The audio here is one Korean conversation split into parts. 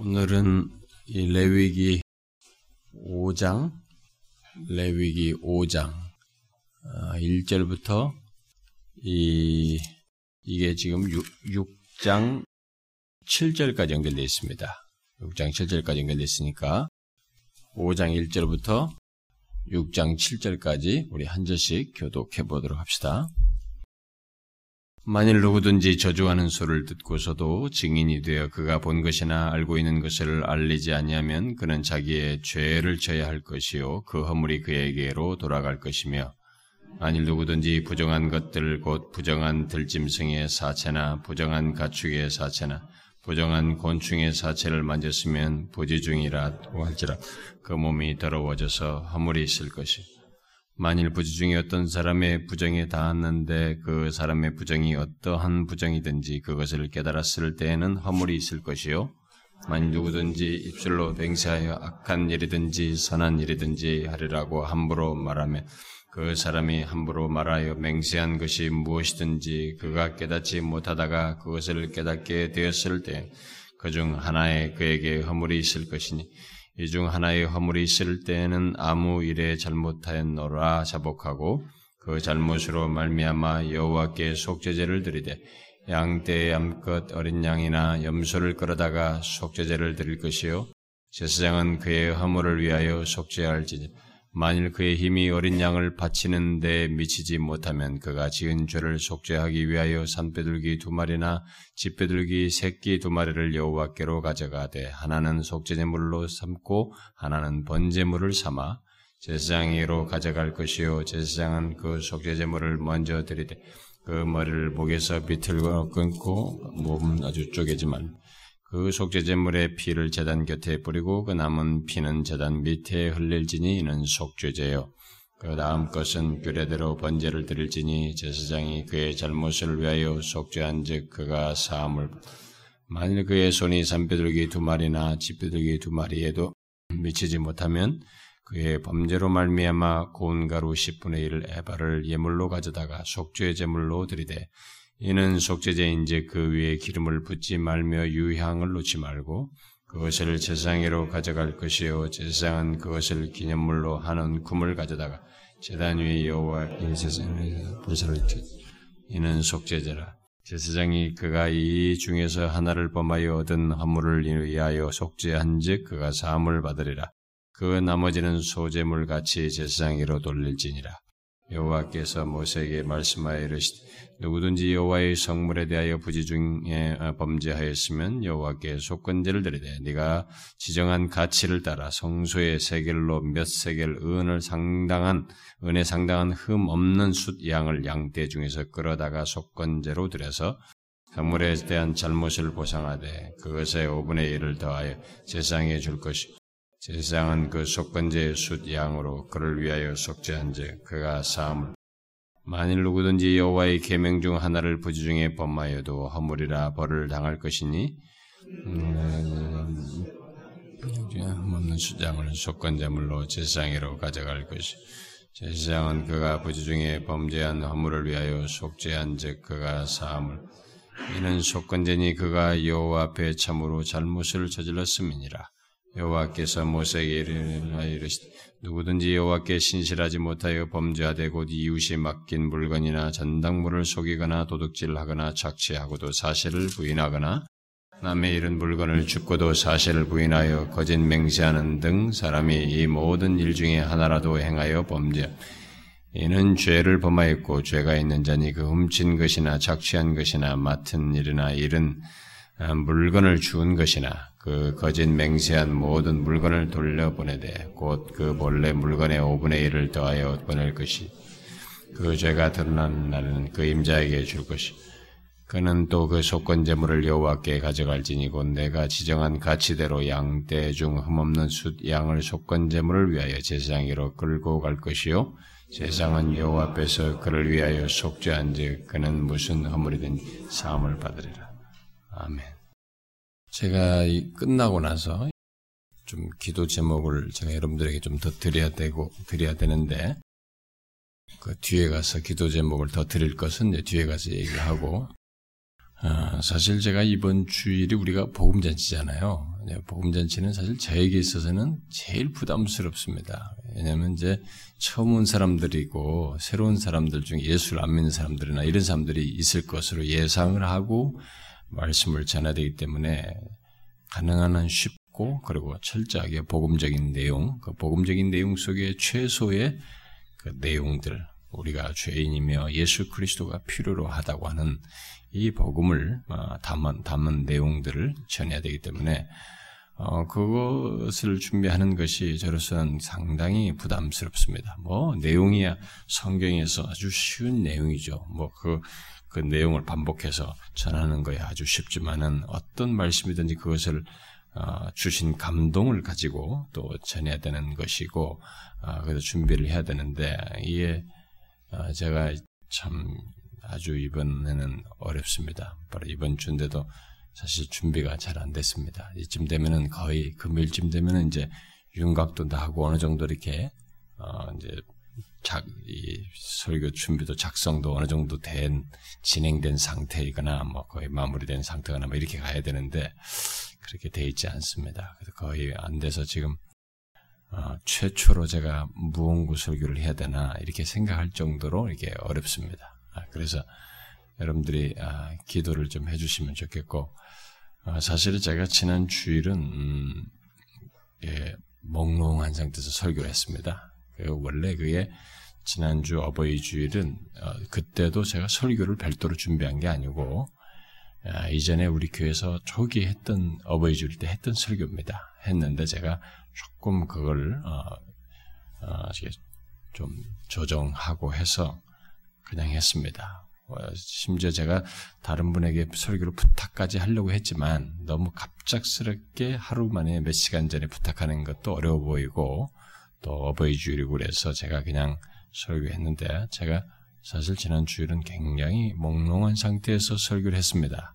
오늘은 이 레위기 5장, 레위기 5장 1절부터 아, 이 이게 지금 6, 6장 7절까지 연결되어 있습니다. 6장 7절까지 연결되어 있으니까 5장 1절부터 6장 7절까지 우리 한 절씩 교독해 보도록 합시다. 만일 누구든지 저주하는 소를 듣고서도 증인이 되어 그가 본 것이나 알고 있는 것을 알리지 아니하면 그는 자기의 죄를 져야 할 것이요 그 허물이 그에게로 돌아갈 것이며 만일 누구든지 부정한 것들 곧 부정한 들짐승의 사체나 부정한 가축의 사체나 부정한 곤충의 사체를 만졌으면 부지중이라고 할지라. 그 몸이 더러워져서 허물이 있을 것이 만일 부지 중에 어떤 사람의 부정에 닿았는데 그 사람의 부정이 어떠한 부정이든지 그것을 깨달았을 때에는 허물이 있을 것이요. 만일 누구든지 입술로 맹세하여 악한 일이든지 선한 일이든지 하리라고 함부로 말하면 그 사람이 함부로 말하여 맹세한 것이 무엇이든지 그가 깨닫지 못하다가 그것을 깨닫게 되었을 때 그 중 하나에 그에게 허물이 있을 것이니 이 중 하나의 허물이 있을 때에는 아무 일에 잘못하였노라 자복하고 그 잘못으로 말미암아 여호와께 속죄제를 드리되 양떼 암컷 어린 양이나 염소를 끌어다가 속죄제를 드릴 것이요. 제사장은 그의 허물을 위하여 속죄할지니 만일 그의 힘이 어린 양을 바치는 데 미치지 못하면 그가 지은 죄를 속죄하기 위하여 산배들기 두 마리나 집배들기 새끼 두 마리를 여호와께로 가져가되 하나는 속죄제물로 삼고 하나는 번제물을 삼아 제사장에로 가져갈 것이요. 제사장은 그 속죄제물을 먼저 드리되 그 머리를 목에서 비틀고 끊고 몸은 아주 쪼개지만 그 속죄제물의 피를 제단 곁에 뿌리고 그 남은 피는 제단 밑에 흘릴지니 이는 속죄제요. 그 다음 것은 규례대로 번제를 드릴지니 제사장이 그의 잘못을 위하여 속죄한즉 그가 사함을 만일 그의 손이 산비둘기 두 마리나 집비둘기 두 마리에도 미치지 못하면 그의 범죄로 말미암아 고운 가루 10분의 1 에바를 예물로 가져다가 속죄 제물로 드리되 이는 속죄제인지 그 위에 기름을 붓지 말며 유향을 놓지 말고 그것을 제사장으로 가져갈 것이요 제사장은 그것을 기념물로 하는 굼을 가져다가 제단 위에 여호와의 제사장에 불사를 이는 속죄제라. 제사장이 그가 이 중에서 하나를 범하여 얻은 허물을 위하여 속죄한즉 그가 사함을 받으리라. 그 나머지는 소재물 같이 제사장으로 돌릴지니라 여호와께서 모세에게 말씀하여 이르시되 누구든지 여호와의 성물에 대하여 부지 중에 어, 범죄하였으면 여호와께 속건제를 드리되 네가 지정한 가치를 따라 성소의 세겔로 몇 세겔 은을 상당한 은에 상당한 흠 없는 숫 양을 양떼 중에서 끌어다가 속건제로 드려서 성물에 대한 잘못을 보상하되 그것에 5분의 1을 더하여 제상에 줄 것이 제사장은 그 속건제의 숫 양으로 그를 위하여 속죄한즉 그가 사함을 만일 누구든지 여호와의 계명 중 하나를 부지 중에 범하여도 허물이라 벌을 당할 것이니 음, 없는 수장을 속건제물로 제사장으로 가져갈 것이. 제사장은 그가 부지 중에 범죄한 허물을 위하여 속죄한즉 그가 사함을 이는 속건제니 그가 여호와 앞에 참으로 잘못을 저질렀음이니라 여호와께서 모세에게 이르시되 누구든지 여호와께 신실하지 못하여 범죄하되 곧 이웃이 맡긴 물건이나 전당물을 속이거나 도둑질하거나 착취하고도 사실을 부인하거나 남의 이른 물건을 죽고도 사실을 부인하여 거짓 맹세하는 등 사람이 이 모든 일 중에 하나라도 행하여 범죄. 이는 죄를 범하였고 죄가 있는 자니 그 훔친 것이나 착취한 것이나 맡은 일이나 일은 물건을 주운 것이나 그 거짓 맹세한 모든 물건을 돌려보내되 곧 그 본래 물건의 5분의 1을 더하여 보낼 것이 그 죄가 드러난 날은 그 임자에게 줄 것이. 그는 또 그 속건 제물을 여호와께 가져갈지니 곧 내가 지정한 가치대로 양 떼 중 흠없는 숫 양을 속건 제물을 위하여 제사장으로 끌고 갈 것이요. 세상은 여호와 앞에서 그를 위하여 속죄한즉 그는 무슨 허물이든 사함을 받으리라. 아멘. 제가 끝나고 나서 좀 기도 제목을 제가 여러분들에게 좀 더 드려야 되고 드려야 되는데 그 뒤에 가서 기도 제목을 더 드릴 것은 이제 뒤에 가서 얘기하고 어, 사실 제가 이번 주일이 우리가 복음잔치잖아요. 네, 복음잔치는 사실 저에게 있어서는 제일 부담스럽습니다. 왜냐하면 이제 처음 온 사람들이고 새로운 사람들 중에 예수를 안 믿는 사람들이나 이런 사람들이 있을 것으로 예상을 하고 말씀을 전해야 되기 때문에 가능한 한 쉽고 그리고 철저하게 복음적인 내용, 그 복음적인 내용 속에 최소의 그 내용들, 우리가 죄인이며 예수 그리스도가 필요로 하다고 하는 이 복음을 어, 담은, 담은 내용들을 전해야 되기 때문에 어, 그것을 준비하는 것이 저로서는 상당히 부담스럽습니다. 뭐, 내용이야 성경에서 아주 쉬운 내용이죠. 뭐, 그, 그 내용을 반복해서 전하는 거야 아주 쉽지만은 어떤 말씀이든지 그것을 어, 주신 감동을 가지고 또 전해야 되는 것이고, 어, 그래서 준비를 해야 되는데, 이게, 어, 제가 참 아주 이번에는 어렵습니다. 바로 이번 주인데도 사실 준비가 잘 안 됐습니다. 이쯤 되면은 거의 금요일쯤 되면은 이제 윤곽도 나고 어느 정도 이렇게 어 이제 작, 이 설교 준비도 작성도 어느 정도 된 진행된 상태이거나 뭐 거의 마무리된 상태거나 뭐 이렇게 가야 되는데 그렇게 돼 있지 않습니다. 거의 안 돼서 지금 어, 최초로 제가 무언구 설교를 해야 되나 이렇게 생각할 정도로 이게 어렵습니다. 아, 그래서 여러분들이 아, 기도를 좀 해주시면 좋겠고 아, 사실은 제가 지난 주일은 음, 예, 몽롱한 상태에서 설교를 했습니다. 원래 그게 지난주 어버이 주일은 어, 그때도 제가 설교를 별도로 준비한 게 아니고 이전에 우리 교회에서 초기 했던 어버이 주일 때 했던 설교입니다. 했는데 제가 조금 그걸 어, 어, 좀 조정하고 해서 그냥 했습니다. 어, 심지어 제가 다른 분에게 설교를 부탁까지 하려고 했지만 너무 갑작스럽게 하루 만에 몇 시간 전에 부탁하는 것도 어려워 보이고 또 어버이 주일이고 그래서 제가 그냥 설교했는데 제가 사실 지난 주일은 굉장히 몽롱한 상태에서 설교를 했습니다.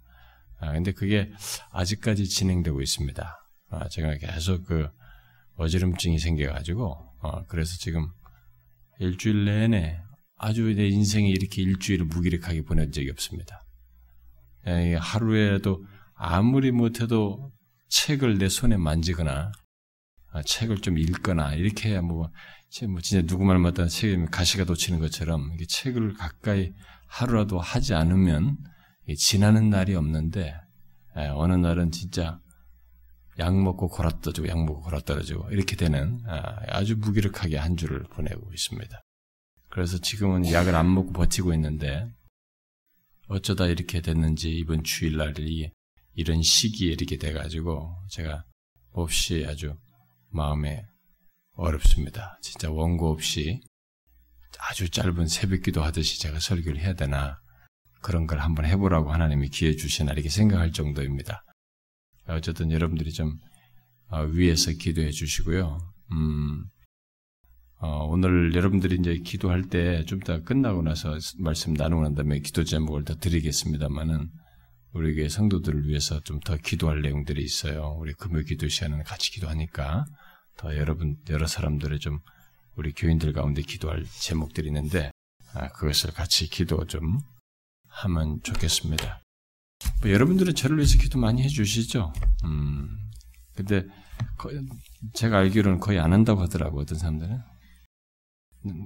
아, 근데 그게 아직까지 진행되고 있습니다. 아, 제가 계속 그 어지럼증이 생겨가지고, 어, 그래서 지금 일주일 내내 아주 내 인생에 이렇게 일주일을 무기력하게 보낸 적이 없습니다. 하루에도 아무리 못해도 책을 내 손에 만지거나 아, 책을 좀 읽거나 이렇게 뭐, 뭐 진짜 누구 말마다 책에 가시가 돋치는 것처럼 책을 가까이 하루라도 하지 않으면 지나는 날이 없는데 어느 날은 진짜 약 먹고 골아 떨어지고 약 먹고 골아 떨어지고 이렇게 되는 아, 아주 무기력하게 한 주를 보내고 있습니다. 그래서 지금은 약을 안 먹고 버티고 있는데 어쩌다 이렇게 됐는지 이번 주일날이 이런 시기에 이렇게 돼가지고 제가 몹시 아주 마음에 어렵습니다. 진짜 원고 없이 아주 짧은 새벽기도 하듯이 제가 설교를 해야 되나 그런 걸 한번 해보라고 하나님이 기회 주시나 이렇게 생각할 정도입니다. 어쨌든 여러분들이 좀 어, 위에서 기도해 주시고요. 음, 어, 오늘 여러분들이 이제 기도할 때좀 이따 끝나고 나서 말씀 나누고 난 다음에 기도 제목을 더 드리겠습니다만은 우리 교 성도들을 위해서 좀 더 기도할 내용들이 있어요. 우리 금요 기도 시간은 같이 기도하니까 더 여러분 여러 사람들의 좀 우리 교인들 가운데 기도할 제목들이 있는데 아, 그것을 같이 기도 좀 하면 좋겠습니다. 뭐 여러분들은 저를 위해서 기도 많이 해주시죠. 음, 근데 제가 알기로는 거의 안 한다고 하더라고 어떤 사람들은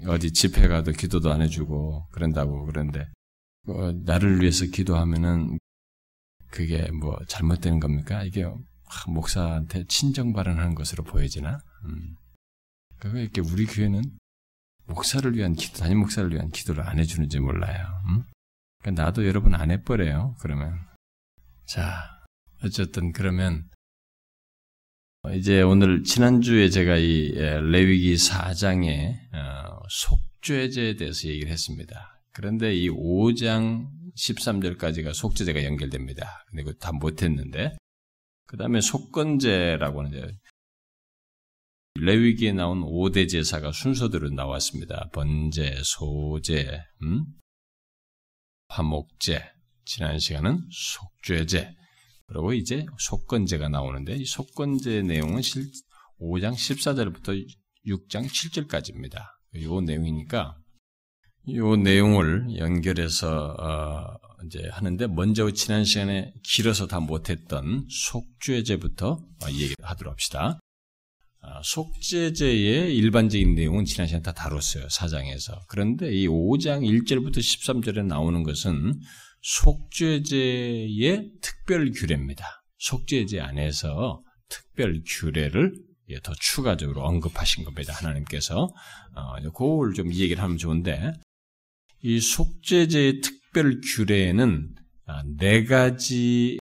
어디 집회 가도 기도도 안 해주고 그런다고 그런데 어, 나를 위해서 기도하면은 그게 뭐 잘못되는 겁니까? 이게 목사한테 친정 발언하는 것으로 보여지나? 음. 그러니까 이렇게 우리 교회는 목사를 위한 기도, 담임 목사를 위한 기도를 안 해주는지 몰라요. 음? 그러니까 나도 여러분 안 해버려요. 그러면 자 어쨌든 그러면 이제 오늘 지난주에 제가 이 예, 레위기 4장의 어, 속죄제에 대해서 얘기를 했습니다. 그런데 이 5장 13절까지가 속죄제가 연결됩니다. 근데 그거 다 못했는데 그 다음에 속건제라고 하는 제 레위기에 나온 5대 제사가 순서대로 나왔습니다. 번제, 소제, 음? 화목제, 지난 시간은 속죄제, 그리고 이제 속건제가 나오는데 이 속건제 내용은 5장 14절부터 6장 7절까지입니다. 이 내용이니까 이 내용을 연결해서 어, 이제 하는데 먼저 지난 시간에 길어서 다 못했던 속죄제부터 얘기하도록 합시다. 아, 속죄제의 일반적인 내용은 지난 시간에 다 다뤘어요. 사장에서. 그런데 이 5장 1절부터 13절에 나오는 것은 속죄제의 특별 규례입니다. 속죄제 안에서 특별 규례를 더 추가적으로 언급하신 겁니다. 하나님께서. 어, 그걸 좀 얘기를 하면 좋은데, 이 속죄제의 특 별 규례에는 아, 네 가지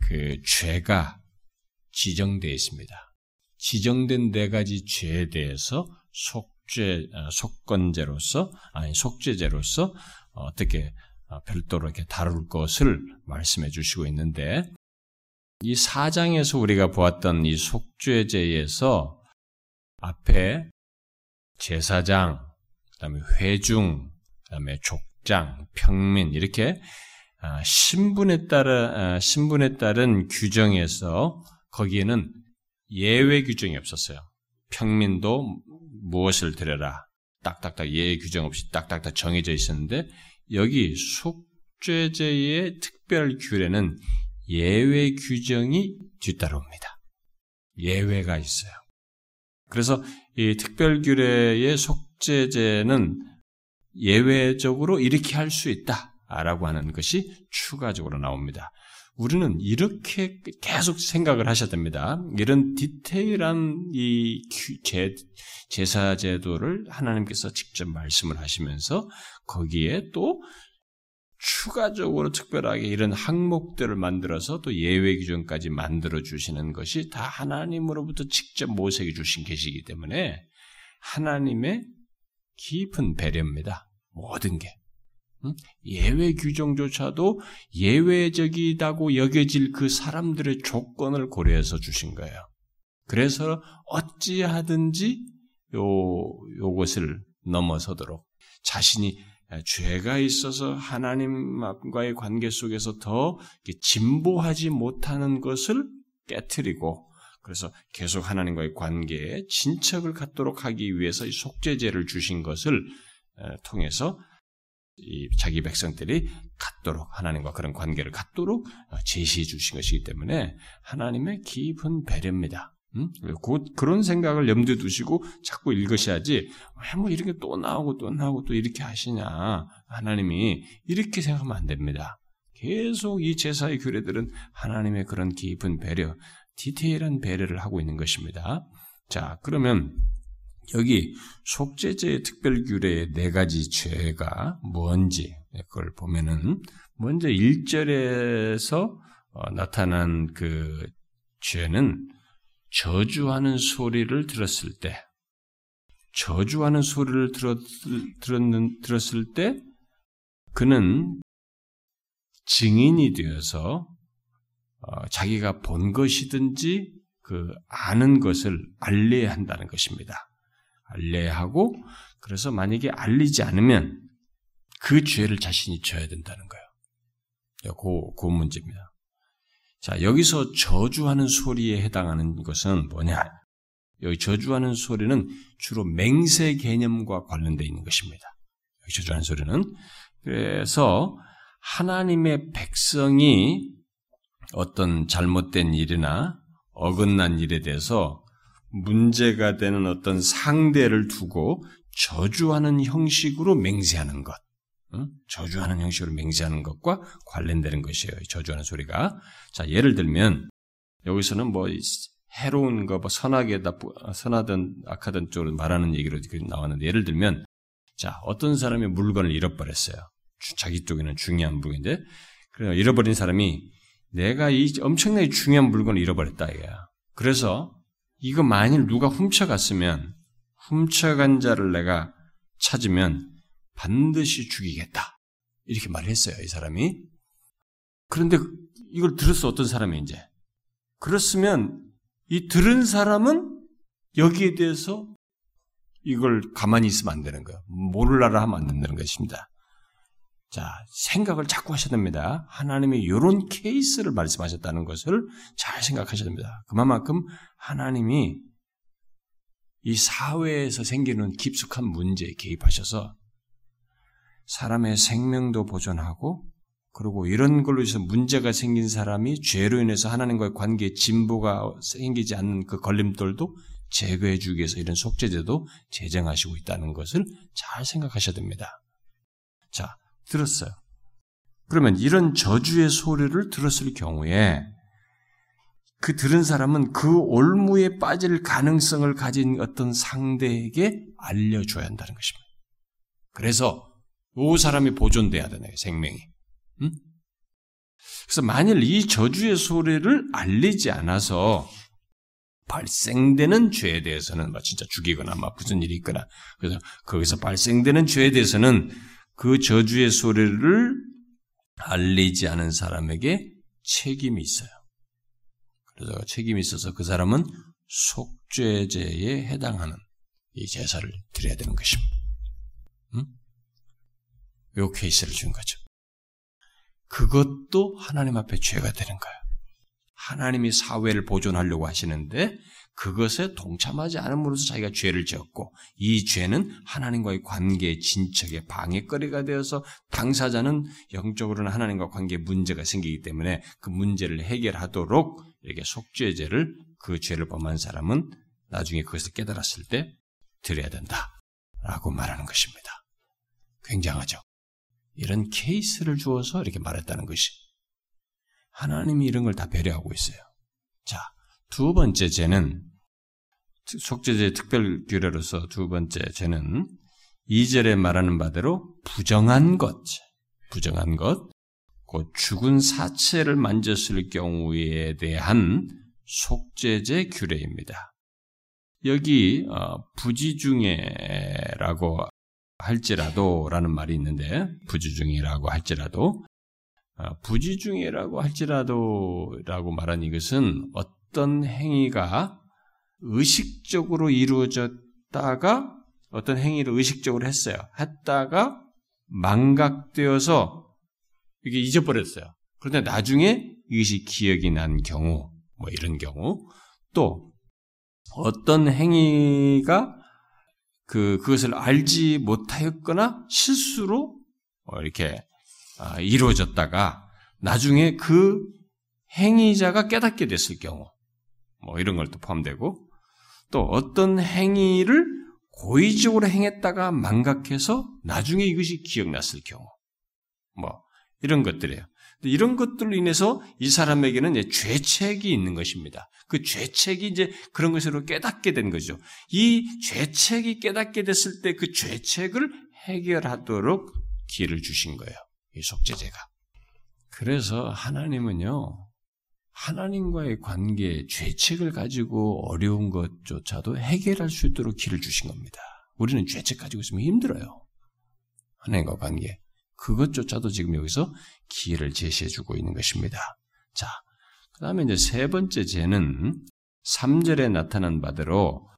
그 죄가 지정되어 있습니다. 지정된 네 가지 죄에 대해서 속죄, 아, 속건제로서, 아니, 속죄제로서 어떻게 아, 별도로 이렇게 다룰 것을 말씀해 주시고 있는데, 이 사장에서 우리가 보았던 이 속죄제에서 앞에 제사장, 그 다음에 회중, 그 다음에 족 장, 평민, 이렇게 아, 신분에 따라, 아, 신분에 따른 규정에서 거기에는 예외 규정이 없었어요. 평민도 무엇을 드려라. 딱딱딱 예외 규정 없이 딱딱딱 정해져 있었는데 여기 속죄제의 특별 규례는 예외 규정이 뒤따라옵니다. 예외가 있어요. 그래서 이 특별 규례의 속죄제는 예외적으로 이렇게 할 수 있다라고 하는 것이 추가적으로 나옵니다. 우리는 이렇게 계속 생각을 하셔야 됩니다. 이런 디테일한 이 제, 제사 제도를 하나님께서 직접 말씀을 하시면서 거기에 또 추가적으로 특별하게 이런 항목들을 만들어서 또 예외 기준까지 만들어 주시는 것이 다 하나님으로부터 직접 모색해 주신 계시기 때문에 하나님의 깊은 배려입니다. 모든 게. 예외 규정조차도 예외적이다고 여겨질 그 사람들의 조건을 고려해서 주신 거예요. 그래서 어찌하든지 요, 요것을 넘어서도록 자신이 죄가 있어서 하나님과의 관계 속에서 더 진보하지 못하는 것을 깨뜨리고 그래서 계속 하나님과의 관계에 진척을 갖도록 하기 위해서 이 속죄제를 주신 것을 통해서 자기 백성들이 갖도록 하나님과 그런 관계를 갖도록 제시해 주신 것이기 때문에 하나님의 깊은 배려입니다. 음? 곧 그런 생각을 염두에 두시고 자꾸 읽으셔야지 뭐 이렇게 또 나오고 또 나오고 또 이렇게 하시냐 하나님이 이렇게 생각하면 안 됩니다. 계속 이 제사의 규례들은 하나님의 그런 깊은 배려, 디테일한 배려를 하고 있는 것입니다. 자 그러면 여기 속죄제의 특별 규례의 네 가지 죄가 뭔지 그걸 보면은 먼저 1절에서 어, 나타난 그 죄는 저주하는 소리를 들었을 때, 저주하는 소리를 들었, 들었는, 들었을 때, 그는 증인이 되어서 어, 자기가 본 것이든지 그 아는 것을 알려야 한다는 것입니다. 알려야 하고 그래서 만약에 알리지 않으면 그 죄를 자신이 져야 된다는 거예요. 그, 그 문제입니다. 자, 여기서 저주하는 소리에 해당하는 것은 뭐냐? 여기 저주하는 소리는 주로 맹세 개념과 관련되어 있는 것입니다. 여기 저주하는 소리는. 그래서 하나님의 백성이 어떤 잘못된 일이나 어긋난 일에 대해서 문제가 되는 어떤 상대를 두고 저주하는 형식으로 맹세하는 것. 저주하는 형식으로 맹세하는 것과 관련되는 것이에요. 저주하는 소리가. 자, 예를 들면, 여기서는 뭐, 해로운 거, 뭐, 선하게, 나쁘, 선하든 악하든 쪽으로 말하는 얘기로 나왔는데, 예를 들면, 자, 어떤 사람이 물건을 잃어버렸어요. 자기 쪽에는 중요한 물건인데, 그래 잃어버린 사람이 내가 이 엄청나게 중요한 물건을 잃어버렸다, 이거야. 그래서, 이거 만일 누가 훔쳐갔으면, 훔쳐간 자를 내가 찾으면, 반드시 죽이겠다. 이렇게 말을 했어요, 이 사람이. 그런데 이걸 들었어, 어떤 사람이 이제. 그렇으면 이 들은 사람은 여기에 대해서 이걸 가만히 있으면 안 되는 거예요. 모를라라 하면 안 된다는 것입니다. 자, 생각을 자꾸 하셔야 됩니다. 하나님이 이런 케이스를 말씀하셨다는 것을 잘 생각하셔야 됩니다. 그만큼 하나님이 이 사회에서 생기는 깊숙한 문제에 개입하셔서 사람의 생명도 보존하고 그리고 이런 걸로 해서 문제가 생긴 사람이 죄로 인해서 하나님과의 관계에 진보가 생기지 않는 그 걸림돌도 제거해 주기 위해서 이런 속죄제도 제정하시고 있다는 것을 잘 생각하셔야 됩니다. 자, 들었어요. 그러면 이런 저주의 소리를 들었을 경우에 그 들은 사람은 그 올무에 빠질 가능성을 가진 어떤 상대에게 알려줘야 한다는 것입니다. 그래서 그 사람이 보존돼야 거예요, 생명이. 응? 그래서 만일 이 저주의 소리를 알리지 않아서 발생되는 죄에 대해서는 뭐 진짜 죽이거나 막 무슨 일이 있거나 그래서 거기서 발생되는 죄에 대해서는 그 저주의 소리를 알리지 않은 사람에게 책임이 있어요. 그래서 책임이 있어서 그 사람은 속죄제에 해당하는 이 제사를 드려야 되는 것입니다. 응? 요 케이스를 준 거죠. 그것도 하나님 앞에 죄가 되는 거예요. 하나님이 사회를 보존하려고 하시는데 그것에 동참하지 않음으로써 자기가 죄를 지었고 이 죄는 하나님과의 관계의 진척의 방해거리가 되어서 당사자는 영적으로는 하나님과 관계에 문제가 생기기 때문에 그 문제를 해결하도록 이렇게 속죄제를 그 죄를 범한 사람은 나중에 그것을 깨달았을 때 드려야 된다라고 말하는 것입니다. 굉장하죠. 이런 케이스를 주어서 이렇게 말했다는 것이 하나님이 이런 걸 다 배려하고 있어요. 자, 두 번째 죄는 속죄제 특별 규례로서 두 번째 죄는 2절에 말하는 바대로 부정한 것, 부정한 것, 곧 죽은 사체를 만졌을 경우에 대한 속죄제 규례입니다. 여기 어, 부지중에라고 할지라도라는 말이 있는데 부지중이라고 할지라도 어, 부지중이라고 할지라도라고 말한 이것은 어떤 행위가 의식적으로 이루어졌다가 어떤 행위를 의식적으로 했어요. 했다가 망각되어서 이게 잊어버렸어요. 그런데 나중에 이것이 기억이 난 경우, 뭐 이런 경우, 또 어떤 행위가 그 그것을 알지 못하였거나 실수로 어, 이렇게 아, 이루어졌다가 나중에 그 행위자가 깨닫게 됐을 경우, 뭐 이런 것도 포함되고 또 어떤 행위를 고의적으로 행했다가 망각해서 나중에 이것이 기억났을 경우, 뭐 이런 것들이에요. 이런 것들로 인해서 이 사람에게는 죄책이 있는 것입니다. 그 죄책이 이제 그런 것으로 깨닫게 된 거죠. 이 죄책이 깨닫게 됐을 때 그 죄책을 해결하도록 기회를 주신 거예요. 이 속죄제가. 그래서 하나님은요, 하나님과의 관계에 죄책을 가지고 어려운 것조차도 해결할 수 있도록 길을 주신 겁니다. 우리는 죄책 가지고 있으면 힘들어요. 하나님과 관계. 그것조차도 지금 여기서 기회를 제시해주고 있는 것입니다. 자, 그 다음에 이제 세 번째 죄는 3절에 나타난 바대로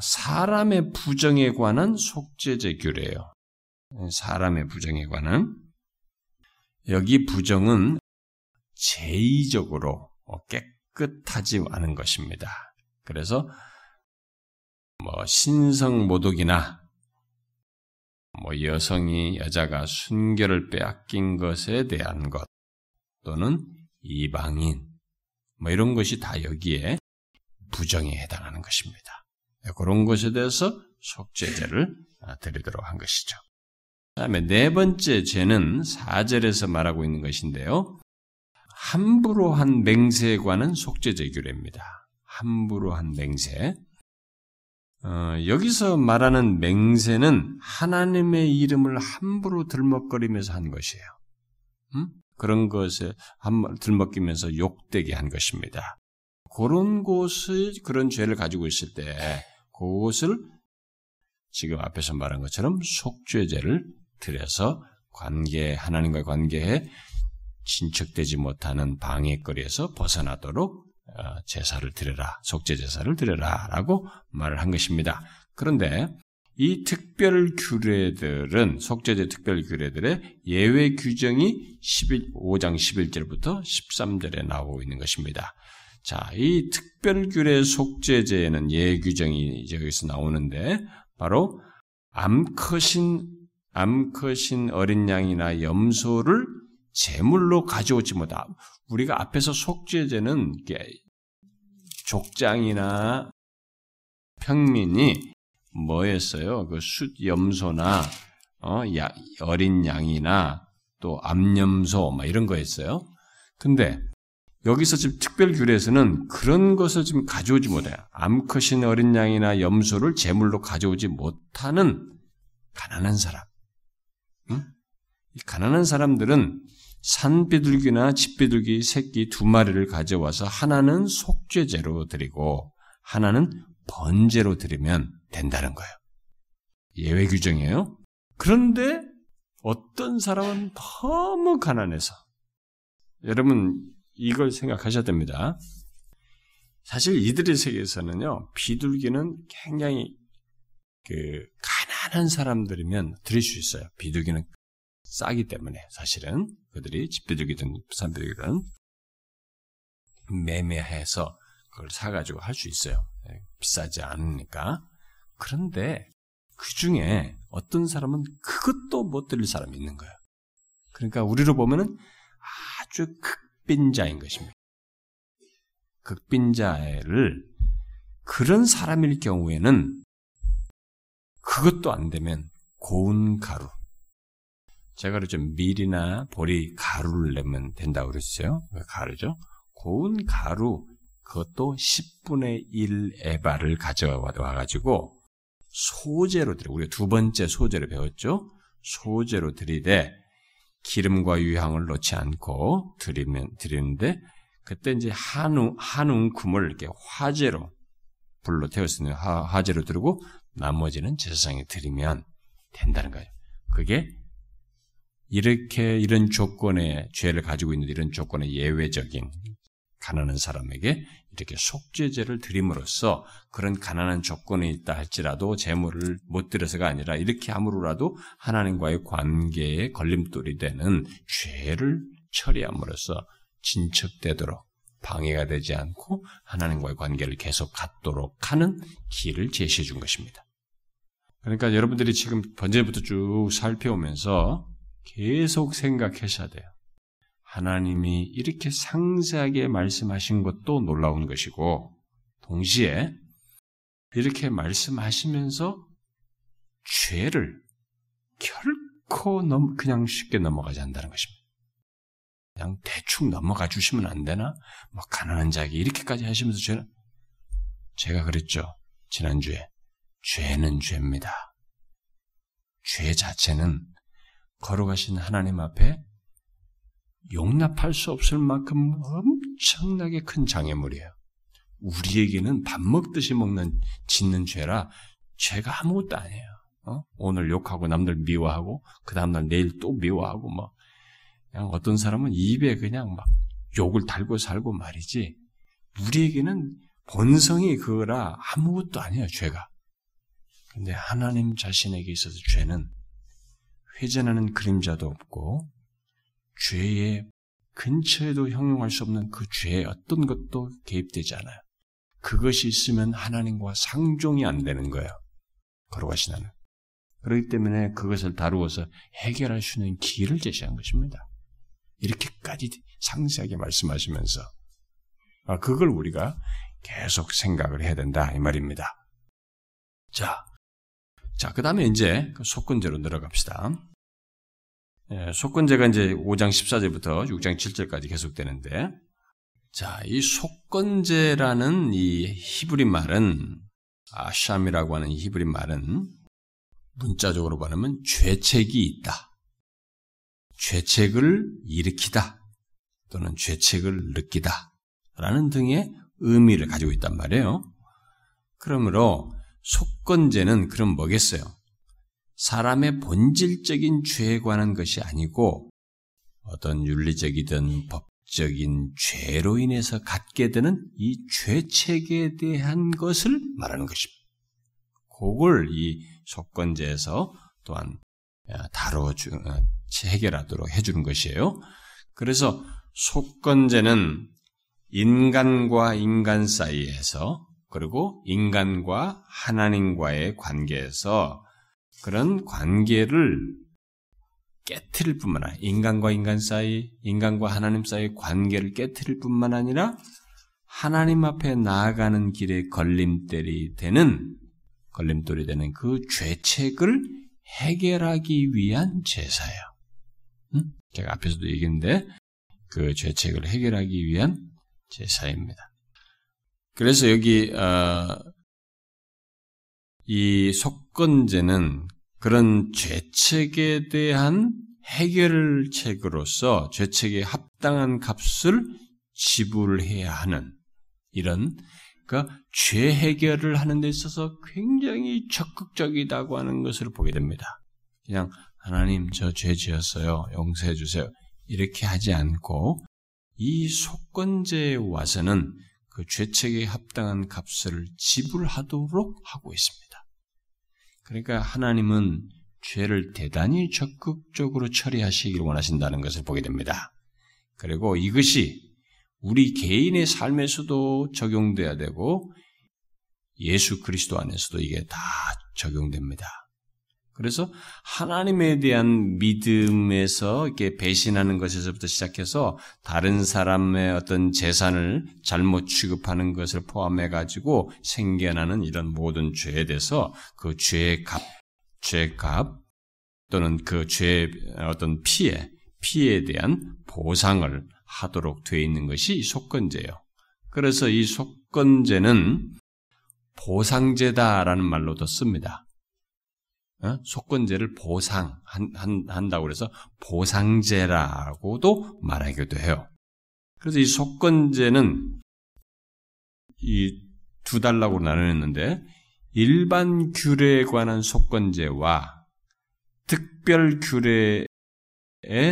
사람의 부정에 관한 속죄제 규례예요. 사람의 부정에 관한 여기 부정은 제의적으로 깨끗하지 않은 것입니다. 그래서 뭐 신성 모독이나 뭐 여성이 여자가 순결을 빼앗긴 것에 대한 것 또는 이방인 뭐 이런 것이 다 여기에 부정에 해당하는 것입니다. 그런 것에 대해서 속죄제를 드리도록 한 것이죠. 다음에 네 번째 죄는 4절에서 말하고 있는 것인데요. 함부로 한 맹세에 관한 속죄제 규례입니다. 함부로 한 맹세. 어, 여기서 말하는 맹세는 하나님의 이름을 함부로 들먹거리면서 한 것이에요. 음? 그런 것에 들먹기면서 욕되게 한 것입니다. 그런 곳을 그런 죄를 가지고 있을 때 그것을 지금 앞에서 말한 것처럼 속죄죄를 들여서 관계 하나님과의 관계에 진척되지 못하는 방해거리에서 벗어나도록 어, 제사를 드려라, 속죄 제사를 드려라라고 말을 한 것입니다. 그런데 이 특별 규례들은 속죄제 특별 규례들의 예외 규정이 11, 5장 11절부터 13절에 나오고 있는 것입니다. 자, 이 특별 규례 속죄제에는 예외 규정이 여기서 나오는데 바로 암컷인 암컷인 어린 양이나 염소를 제물로 가져오지 못하. 우리가 앞에서 속죄제는 족장이나 평민이 뭐였어요? 그 숫 염소나 어, 야, 어린 양이나 또 암염소 막 이런 거였어요. 근데 여기서 지금 특별 규례에서는 그런 것을 지금 가져오지 못해요. 암컷인 어린 양이나 염소를 제물로 가져오지 못하는 가난한 사람. 응? 가난한 사람들은 산비둘기나 집비둘기 새끼 두 마리를 가져와서 하나는 속죄제로 드리고 하나는 번제로 드리면 된다는 거예요. 예외 규정이에요. 그런데 어떤 사람은 너무 가난해서 여러분 이걸 생각하셔야 됩니다. 사실 이들의 세계에서는요 비둘기는 굉장히 그 가난한 사람들이면 드릴 수 있어요. 비둘기는 싸기 때문에 사실은 그들이 집비둘기든 부산비둘기든 매매해서 그걸 사가지고 할 수 있어요. 네, 비싸지 않으니까. 그런데 그 중에 어떤 사람은 그것도 못 드릴 사람이 있는 거예요. 그러니까 우리로 보면은 아주 극빈자인 것입니다. 극빈자를 그런 사람일 경우에는 그것도 안 되면 고운 가루. 제가 그랬죠. 밀이나 보리 가루를 내면 된다고 그랬어요. 그 가루죠. 고운 가루, 그것도 10분의 1 에바를 가져와 가지고 소재로 드려. 우리가 두 번째 소재를 배웠죠? 소재로 드리되 기름과 유향을 넣지 않고 드리면 드리는데 그때 이제 한우 한 웅큼을 이렇게 화재로 불로 태웠으니 화, 화재로 들고 나머지는 제사상에 드리면 된다는 거예요. 그게 이렇게 이런 조건의 죄를 가지고 있는 이런 조건의 예외적인 가난한 사람에게 이렇게 속죄제를 드림으로써 그런 가난한 조건이 있다 할지라도 재물을 못 드려서가 아니라 이렇게 함으로라도 하나님과의 관계에 걸림돌이 되는 죄를 처리함으로써 진척되도록 방해가 되지 않고 하나님과의 관계를 계속 갖도록 하는 길을 제시해 준 것입니다. 그러니까 여러분들이 지금 번제부터 쭉 살펴오면서 계속 생각하셔야 돼요. 하나님이 이렇게 상세하게 말씀하신 것도 놀라운 것이고, 동시에 이렇게 말씀하시면서 죄를 결코 넘, 그냥 쉽게 넘어가지 않는다는 것입니다. 그냥 대충 넘어가 주시면 안 되나? 뭐, 가난한 자에게 이렇게까지 하시면서 죄는, 제가 그랬죠. 지난주에. 죄는 죄입니다. 죄 자체는 걸어가신 하나님 앞에 용납할 수 없을 만큼 엄청나게 큰 장애물이에요. 우리에게는 밥 먹듯이 먹는 짓는 죄라 죄가 아무것도 아니에요. 어? 오늘 욕하고 남들 미워하고 그 다음날 내일 또 미워하고 뭐 그냥 어떤 사람은 입에 그냥 막 욕을 달고 살고 말이지 우리에게는 본성이 그거라 아무것도 아니에요 죄가. 근데 하나님 자신에게 있어서 죄는 회전하는 그림자도 없고 죄의 근처에도 형용할 수 없는 그 죄의 어떤 것도 개입되지 않아요. 그것이 있으면 하나님과 상종이 안 되는 거예요. 걸어가신 하는. 그렇기 때문에 그것을 다루어서 해결할 수 있는 길을 제시한 것입니다. 이렇게까지 상세하게 말씀하시면서 아, 그걸 우리가 계속 생각을 해야 된다 이 말입니다. 자, 자, 그 다음에 이제 그 속건제로 들어갑시다. 예, 속건제가 이제 5장 14절부터 6장 7절까지 계속되는데, 자, 이 속건제라는 이 히브리 말은, 아샴이라고 하는 히브리 말은, 문자적으로 말하면 죄책이 있다. 죄책을 일으키다. 또는 죄책을 느끼다. 라는 등의 의미를 가지고 있단 말이에요. 그러므로 속건제는 그럼 뭐겠어요? 사람의 본질적인 죄에 관한 것이 아니고 어떤 윤리적이든 법적인 죄로 인해서 갖게 되는 이 죄책에 대한 것을 말하는 것입니다. 그걸 이 속건제에서 또한 다뤄주, 어, 해결하도록 해주는 것이에요. 그래서 속건제는 인간과 인간 사이에서 그리고 인간과 하나님과의 관계에서 그런 관계를 깨뜨릴 뿐만 아니라 인간과 인간 사이, 인간과 하나님 사이의 관계를 깨뜨릴 뿐만 아니라 하나님 앞에 나아가는 길에 걸림돌이 되는 걸림돌이 되는 그 죄책을 해결하기 위한 제사예요. 응? 제가 앞에서도 얘기했는데 그 죄책을 해결하기 위한 제사입니다. 그래서 여기 어, 이 속건제는 그런 죄책에 대한 해결책으로서 죄책에 합당한 값을 지불해야 하는 이런 그러니까 죄 해결을 하는 데 있어서 굉장히 적극적이다고 하는 것을 보게 됩니다. 그냥 하나님 저 죄 지었어요. 용서해 주세요. 이렇게 하지 않고 이 속건제에 와서는 그 죄책에 합당한 값을 지불하도록 하고 있습니다. 그러니까 하나님은 죄를 대단히 적극적으로 처리하시길 원하신다는 것을 보게 됩니다. 그리고 이것이 우리 개인의 삶에서도 적용돼야 되고 예수 그리스도 안에서도 이게 다 적용됩니다. 그래서 하나님에 대한 믿음에서 이렇게 배신하는 것에서부터 시작해서 다른 사람의 어떤 재산을 잘못 취급하는 것을 포함해 가지고 생겨나는 이런 모든 죄에 대해서 그 죄의 값, 죄값 또는 그 죄의 어떤 피해, 피해에 대한 보상을 하도록 되어 있는 것이 속건제예요. 그래서 이 속건제는 보상제다라는 말로도 씁니다. 어? 속건제를 보상 한, 다고 그래서 보상제라고도 말하기도 해요. 그래서 이 속건제는 이 두 달라고 나누었는데 일반 규례에 관한 속건제와 특별 규례의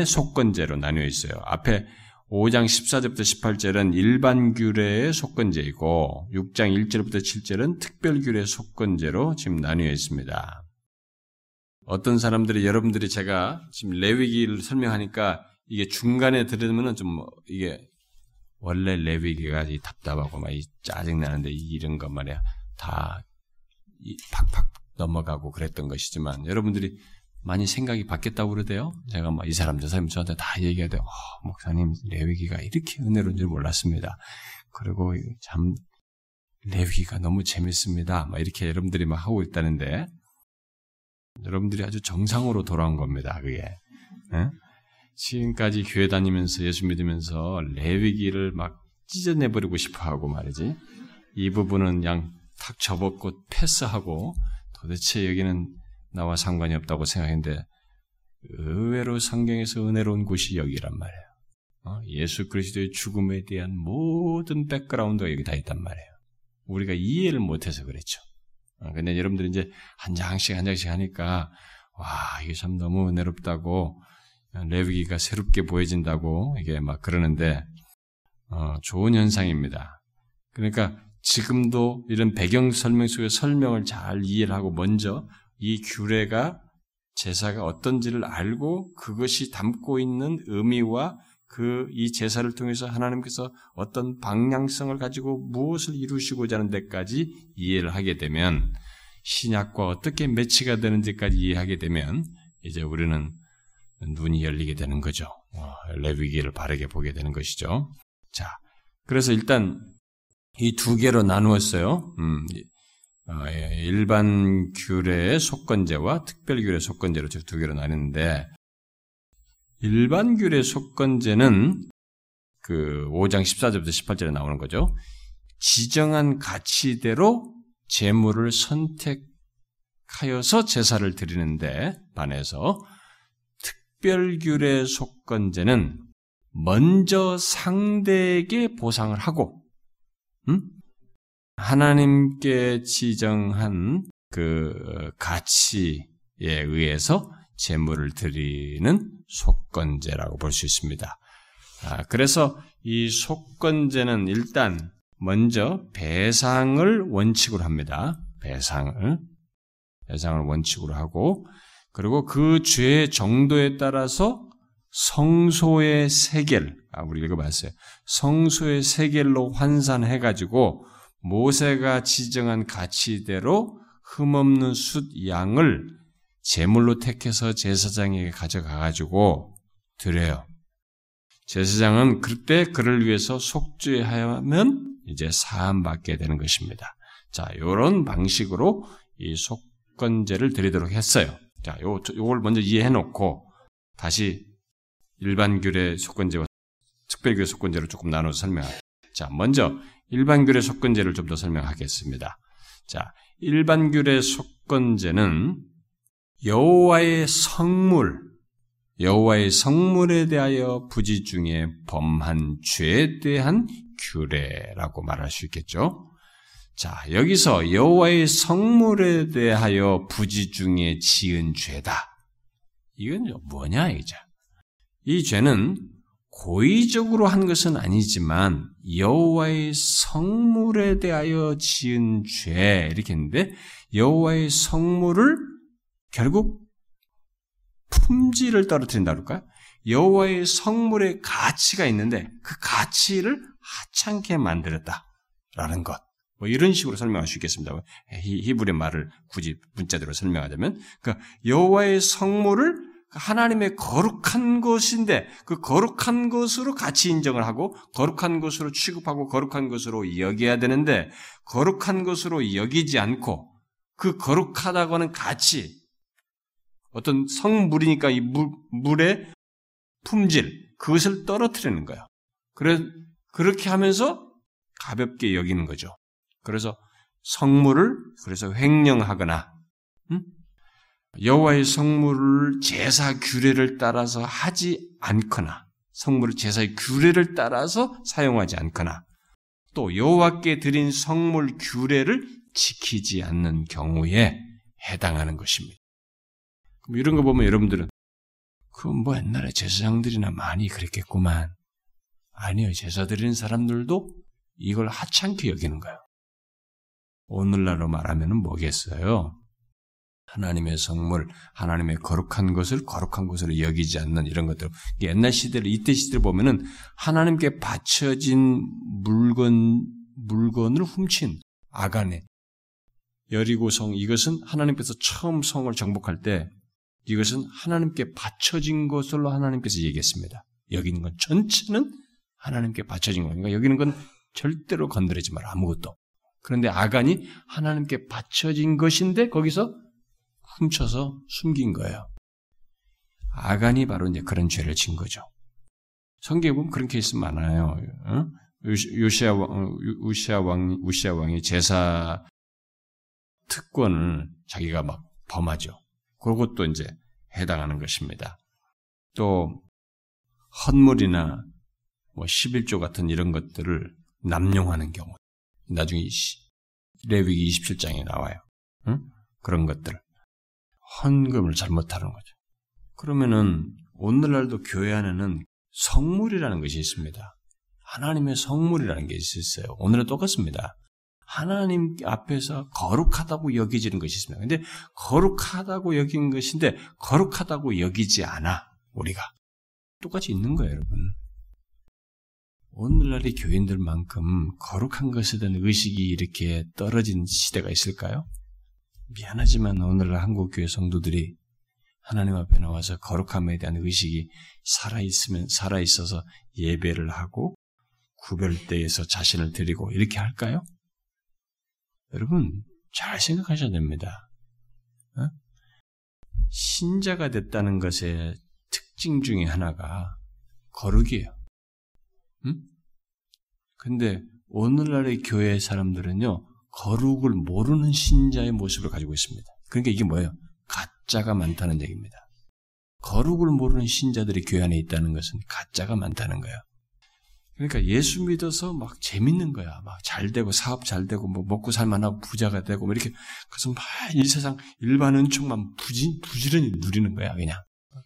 속건제로 나뉘어 있어요. 앞에 5장 14절부터 18절은 일반 규례의 속건제이고 6장 1절부터 7절은 특별 규례의 속건제로 지금 나뉘어 있습니다. 어떤 사람들이 여러분들이 제가 지금 레위기를 설명하니까 이게 중간에 들으면은 좀 이게 원래 레위기가 답답하고 막 짜증 나는데 이런 것 말이야 다 팍팍 넘어가고 그랬던 것이지만 여러분들이 많이 생각이 바뀌었다고 그러대요. 제가 막 이 사람 저 사람 저한테 다 얘기하대요. 어, 목사님 레위기가 이렇게 은혜로운 줄 몰랐습니다. 그리고 참 레위기가 너무 재밌습니다. 막 이렇게 여러분들이 막 하고 있다는데 여러분들이 아주 정상으로 돌아온 겁니다. 그게. 네? 지금까지 교회 다니면서 예수 믿으면서 레위기를 막 찢어내버리고 싶어하고 말이지. 이 부분은 양탁 접었고 패스하고 도대체 여기는 나와 상관이 없다고 생각했는데 의외로 성경에서 은혜로운 곳이 여기란 말이에요. 어? 예수 그리스도의 죽음에 대한 모든 백그라운드가 여기 다 있단 말이에요. 우리가 이해를 못해서 그랬죠. 어, 근데 여러분들이 이제 한 장씩 한 장씩 하니까 와 이게 참 너무 은혜롭다고 레위기가 새롭게 보여진다고 이게 막 그러는데 어, 좋은 현상입니다. 그러니까 지금도 이런 배경 설명 속에 설명을 잘 이해를 하고 먼저 이 규례가 제사가 어떤지를 알고 그것이 담고 있는 의미와 그 이 제사를 통해서 하나님께서 어떤 방향성을 가지고 무엇을 이루시고자 하는 데까지 이해를 하게 되면 신약과 어떻게 매치가 되는지까지 이해하게 되면 이제 우리는 눈이 열리게 되는 거죠. 어, 레위기를 바르게 보게 되는 것이죠. 자, 그래서 일단 이 두 개로 나누었어요. 음, 어, 예, 일반 규례의 속건제와 특별 규례 속건제로 두 개로 나뉘는데 일반 규례 속건제는 그 5장 14절부터 18절에 나오는 거죠. 지정한 가치대로 재물을 선택하여서 제사를 드리는데 반해서 특별 규례 속건제는 먼저 상대에게 보상을 하고 음? 하나님께 지정한 그 가치에 의해서 제물을 드리는 속건제라고 볼 수 있습니다. 아, 그래서 이 속건제는 일단 먼저 배상을 원칙으로 합니다. 배상을 배상을 원칙으로 하고 그리고 그 죄의 정도에 따라서 성소의 세겔, 아, 우리 읽어봤어요. 성소의 세겔로 환산해 가지고 모세가 지정한 가치대로 흠없는 숫 양을 제물로 택해서 제사장에게 가져가 가지고 드려요. 제사장은 그때 그를 위해서 속죄하면 이제 사함 받게 되는 것입니다. 자, 요런 방식으로 이 속건제를 드리도록 했어요. 자, 요, 요걸 먼저 이해해 놓고 다시 일반 규례 속건제와 특별교회 속건제를 조금 나눠서 설명할게요. 자, 먼저 일반 규례 속건제를 좀 더 설명하겠습니다. 자, 일반 규례 속건제는 여호와의 성물, 여호와의 성물에 대하여 부지 중에 범한 죄에 대한 규례라고 말할 수 있겠죠. 자, 여기서 여호와의 성물에 대하여 부지 중에 지은 죄다. 이건 뭐냐 이제. 이 죄는 고의적으로 한 것은 아니지만 여호와의 성물에 대하여 지은 죄 이렇게 했는데 여호와의 성물을 결국 품질을 떨어뜨린다 그럴까요? 여호와의 성물의 가치가 있는데 그 가치를 하찮게 만들었다라는 것. 뭐 이런 식으로 설명할 수 있겠습니다. 히브리 말을 굳이 문자대로 설명하자면 그러니까 여호와의 성물을 하나님의 거룩한 것인데 그 거룩한 것으로 가치 인정을 하고 거룩한 것으로 취급하고 거룩한 것으로 여겨야 되는데 거룩한 것으로 여기지 않고 그 거룩하다고 하는 가치 어떤 성물이니까 이 물, 물의 품질 그것을 떨어뜨리는 거예요. 그래 그렇게 하면서 가볍게 여기는 거죠. 그래서 성물을 그래서 횡령하거나 음? 여호와의 성물을 제사 규례를 따라서 하지 않거나 성물을 제사의 규례를 따라서 사용하지 않거나 또 여호와께 드린 성물 규례를 지키지 않는 경우에 해당하는 것입니다. 이런 거 보면 여러분들은 그건 뭐 옛날에 제사장들이나 많이 그랬겠구만. 아니요. 제사 드리는 사람들도 이걸 하찮게 여기는 거예요. 오늘날로 말하면 뭐겠어요? 하나님의 성물, 하나님의 거룩한 것을 거룩한 것으로 여기지 않는 이런 것들. 옛날 시대를, 이때 시대를 보면은 하나님께 바쳐진 물건, 물건을 훔친 아간의 여리고성, 이것은 하나님께서 처음 성을 정복할 때 이것은 하나님께 바쳐진 것으로 하나님께서 얘기했습니다. 여기는 건 전체는 하나님께 바쳐진 거니까 여기는 건 절대로 건드리지 마라. 아무것도. 그런데 아간이 하나님께 바쳐진 것인데 거기서 훔쳐서 숨긴 거예요. 아간이 바로 이제 그런 죄를 진 거죠. 성경에 보면 그런 케이스 많아요. 어? 요시아 왕, 우시아 왕, 우시아 왕이 제사 특권을 자기가 막 범하죠. 그것도 이제 해당하는 것입니다. 또 헌물이나 뭐 11조 같은 이런 것들을 남용하는 경우 나중에 레위기 27장에 나와요. 응? 그런 것들 헌금을 잘못하는 거죠. 그러면은 오늘날도 교회 안에는 성물이라는 것이 있습니다. 하나님의 성물이라는 게 있어요. 오늘은 똑같습니다. 하나님 앞에서 거룩하다고 여기지는 것이 있습니다. 근데 거룩하다고 여긴 것인데 거룩하다고 여기지 않아 우리가 똑같이 있는 거예요, 여러분. 오늘날의 교인들만큼 거룩한 것에 대한 의식이 이렇게 떨어진 시대가 있을까요? 미안하지만 오늘날 한국 교회 성도들이 하나님 앞에 나와서 거룩함에 대한 의식이 살아있으면, 살아있어서 예배를 하고 구별대에서 자신을 드리고 이렇게 할까요? 여러분, 잘 생각하셔야 됩니다. 어? 신자가 됐다는 것의 특징 중에 하나가 거룩이에요. 응? 근데 오늘날의 교회 사람들은요, 거룩을 모르는 신자의 모습을 가지고 있습니다. 그러니까 이게 뭐예요? 가짜가 많다는 얘기입니다. 거룩을 모르는 신자들이 교회 안에 있다는 것은 가짜가 많다는 거예요. 그러니까 예수 믿어서 막 재밌는 거야. 막 잘 되고 사업 잘 되고 뭐 먹고 살만하고 부자가 되고 뭐 이렇게 그래서 막 이 세상 일반 은총만 부지, 부지런히 누리는 거야 그냥.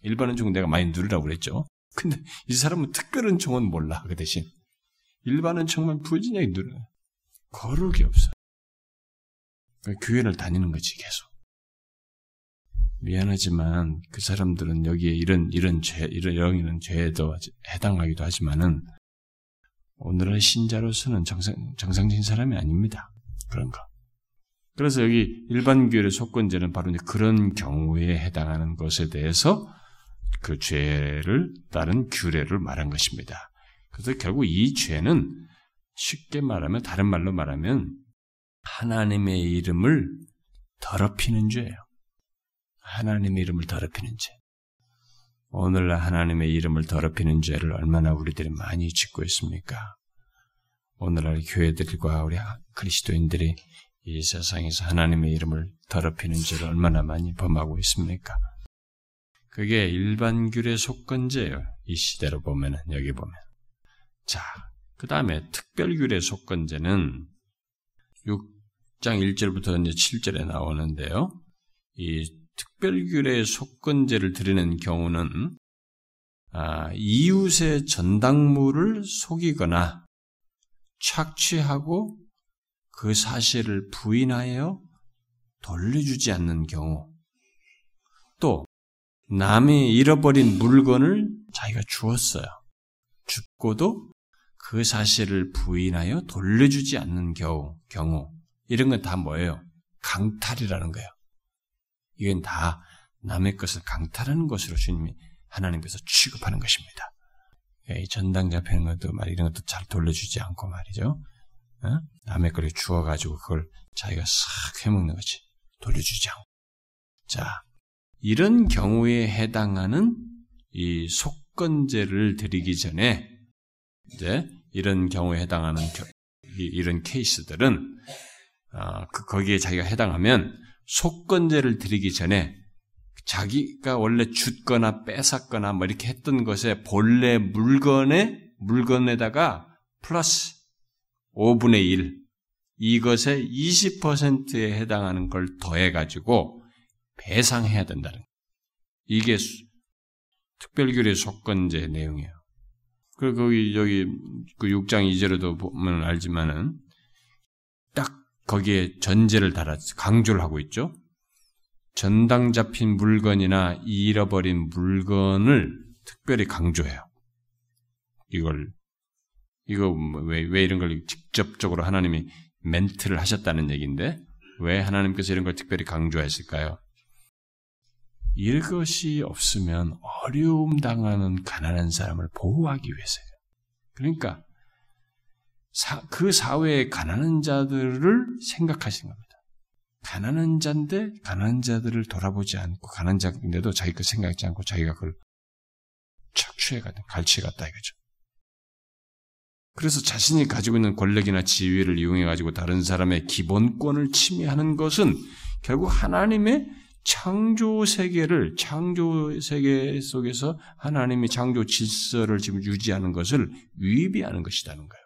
일반 은총은 내가 많이 누리라고 그랬죠. 근데 이 사람은 특별 은총은 몰라 그 대신 일반 은총만 부지런히 누리는 거룩이 없어. 교회를 다니는 거지 계속. 미안하지만 그 사람들은 여기에 이런 이런 죄 이런 영이는 죄에도 해당하기도 하지만은 오늘의 신자로서는 정상, 정상적인 사람이 아닙니다. 그런 거. 그래서 여기 일반 교회의 속건제는 바로 그런 경우에 해당하는 것에 대해서 그 죄를 따른 규례를 말한 것입니다. 그래서 결국 이 죄는 쉽게 말하면 다른 말로 말하면 하나님의 이름을 더럽히는 죄예요. 하나님의 이름을 더럽히는 죄. 오늘날 하나님의 이름을 더럽히는 죄를 얼마나 우리들이 많이 짓고 있습니까? 오늘날 교회들과 우리 그리스도인들이 이 세상에서 하나님의 이름을 더럽히는 죄를 얼마나 많이 범하고 있습니까? 그게 일반 규례 속건제예요. 이 시대로 보면은 여기 보면. 자, 그 다음에 특별 규례 속건제는 6장 1절부터 이제 7절에 나오는데요. 이 특별규례 속건제를 드리는 경우는 아, 이웃의 전당물을 속이거나 착취하고 그 사실을 부인하여 돌려주지 않는 경우, 또 남이 잃어버린 물건을 자기가 주었어요. 죽고도 그 사실을 부인하여 돌려주지 않는 경우, 경우 이런 건 다 뭐예요? 강탈이라는 거예요. 이건 다 남의 것을 강탈하는 것으로 주님이 하나님께서 취급하는 것입니다. 이 전당 잡히는 것도 말 이런 것도 잘 돌려주지 않고 말이죠. 어? 남의 걸 주워가지고 그걸 자기가 싹 해먹는 거지. 돌려주지 않고. 자, 이런 경우에 해당하는 이 속건제를 드리기 전에 이제 이런 경우에 해당하는 이런 케이스들은 어, 그 거기에 자기가 해당하면 속건제를 드리기 전에 자기가 원래 줬거나 뺏었거나 뭐 이렇게 했던 것에 본래 물건에 물건에다가 플러스 5분의 1 이것에 20%에 해당하는 걸 더해 가지고 배상해야 된다는 이게 특별규례 속건제 내용이에요. 그리고 거기 여기 그 6장 2절에도 보면 알지만은 딱 거기에 전제를 달아 강조를 하고 있죠. 전당 잡힌 물건이나 잃어버린 물건을 특별히 강조해요. 이걸 이거 왜, 왜 이런 걸 직접적으로 하나님이 멘트를 하셨다는 얘기인데 왜 하나님께서 이런 걸 특별히 강조했을까요? 이것이 없으면 어려움 당하는 가난한 사람을 보호하기 위해서예요. 그러니까 사, 그 사회의 가난한 자들을 생각하신 겁니다. 가난한 자인데 가난한 자들을 돌아보지 않고 가난한 자인데도 자기 그 생각하지 않고 자기가 그걸 착취해가든 갈취해갔다 이거죠. 그래서 자신이 가지고 있는 권력이나 지위를 이용해가지고 다른 사람의 기본권을 침해하는 것은 결국 하나님의 창조 세계를, 창조 세계 속에서 하나님의 창조 질서를 지금 유지하는 것을 위배하는 것이라는 거예요.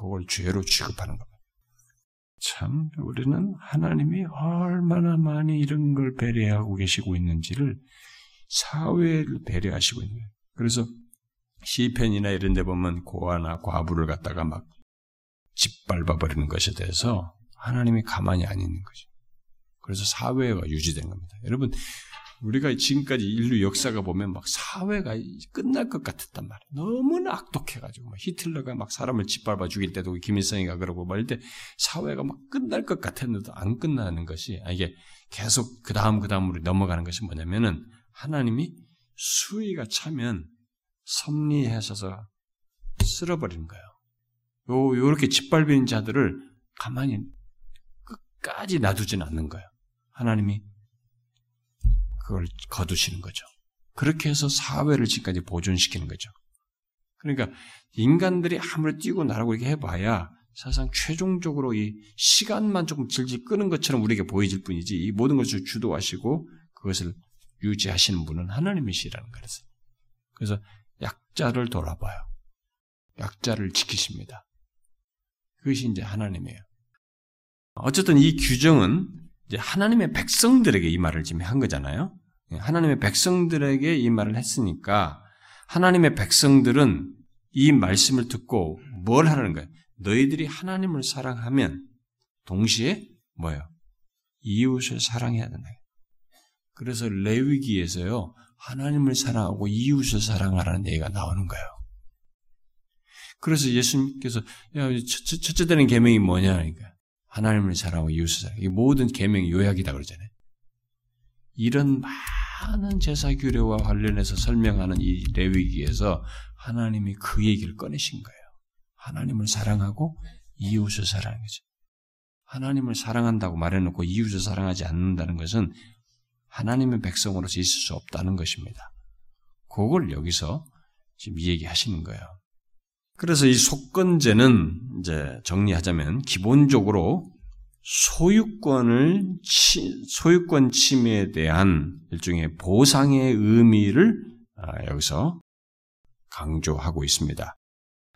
그걸 죄로 취급하는 겁니다. 참, 우리는 하나님이 얼마나 많이 이런 걸 배려하고 계시고 있는지를 사회를 배려하시고 있는 거예요. 그래서 시편이나 이런 데 보면 고아나 과부를 갖다가 막 짓밟아 버리는 것에 대해서 하나님이 가만히 안 있는 거죠. 그래서 사회가 유지된 겁니다. 여러분, 우리가 지금까지 인류 역사가 보면 막 사회가 끝날 것 같았단 말이에요. 너무나 악독해가지고 막 히틀러가 막 사람을 짓밟아 죽일 때도 김일성이가 그러고 말때 사회가 막 끝날 것 같았는데도 안 끝나는 것이 아, 이게 계속 그 다음 그 다음으로 넘어가는 것이 뭐냐면은 하나님이 수위가 차면 섭리하셔서 쓸어버리는 거예요. 요 요렇게 짓밟히는 자들을 가만히 끝까지 놔두지는 않는 거예요. 하나님이 그걸 거두시는 거죠. 그렇게 해서 사회를 지금까지 보존시키는 거죠. 그러니까 인간들이 아무리 뛰고 나라고 이렇게 해봐야 사실상 최종적으로 이 시간만 조금 질질 끄는 것처럼 우리에게 보여질 뿐이지 이 모든 것을 주도하시고 그것을 유지하시는 분은 하나님이시라는 거예요. 그래서 약자를 돌아봐요. 약자를 지키십니다. 그것이 이제 하나님이에요. 어쨌든 이 규정은 이제 하나님의 백성들에게 이 말을 지금 한 거잖아요. 하나님의 백성들에게 이 말을 했으니까 하나님의 백성들은 이 말씀을 듣고 뭘 하라는 거예요? 너희들이 하나님을 사랑하면 동시에 뭐예요? 이웃을 사랑해야 된다. 그래서 레위기에서요 하나님을 사랑하고 이웃을 사랑하라는 얘기가 나오는 거예요. 그래서 예수님께서 야, 첫 째 되는 계명이 뭐냐 그러니까 하나님을 사랑하고 이웃을 사랑하고 이 모든 계명이 요약이다 그러잖아요. 이런 많은 제사 규례와 관련해서 설명하는 이 레위기에서 하나님이 그 얘기를 꺼내신 거예요. 하나님을 사랑하고 이웃을 사랑하는 거죠. 하나님을 사랑한다고 말해놓고 이웃을 사랑하지 않는다는 것은 하나님의 백성으로서 있을 수 없다는 것입니다. 그걸 여기서 지금 이 얘기 하시는 거예요. 그래서 이 속건제는 이제 정리하자면 기본적으로 소유권을 소유권 침해에 대한 일종의 보상의 의미를 아, 여기서 강조하고 있습니다.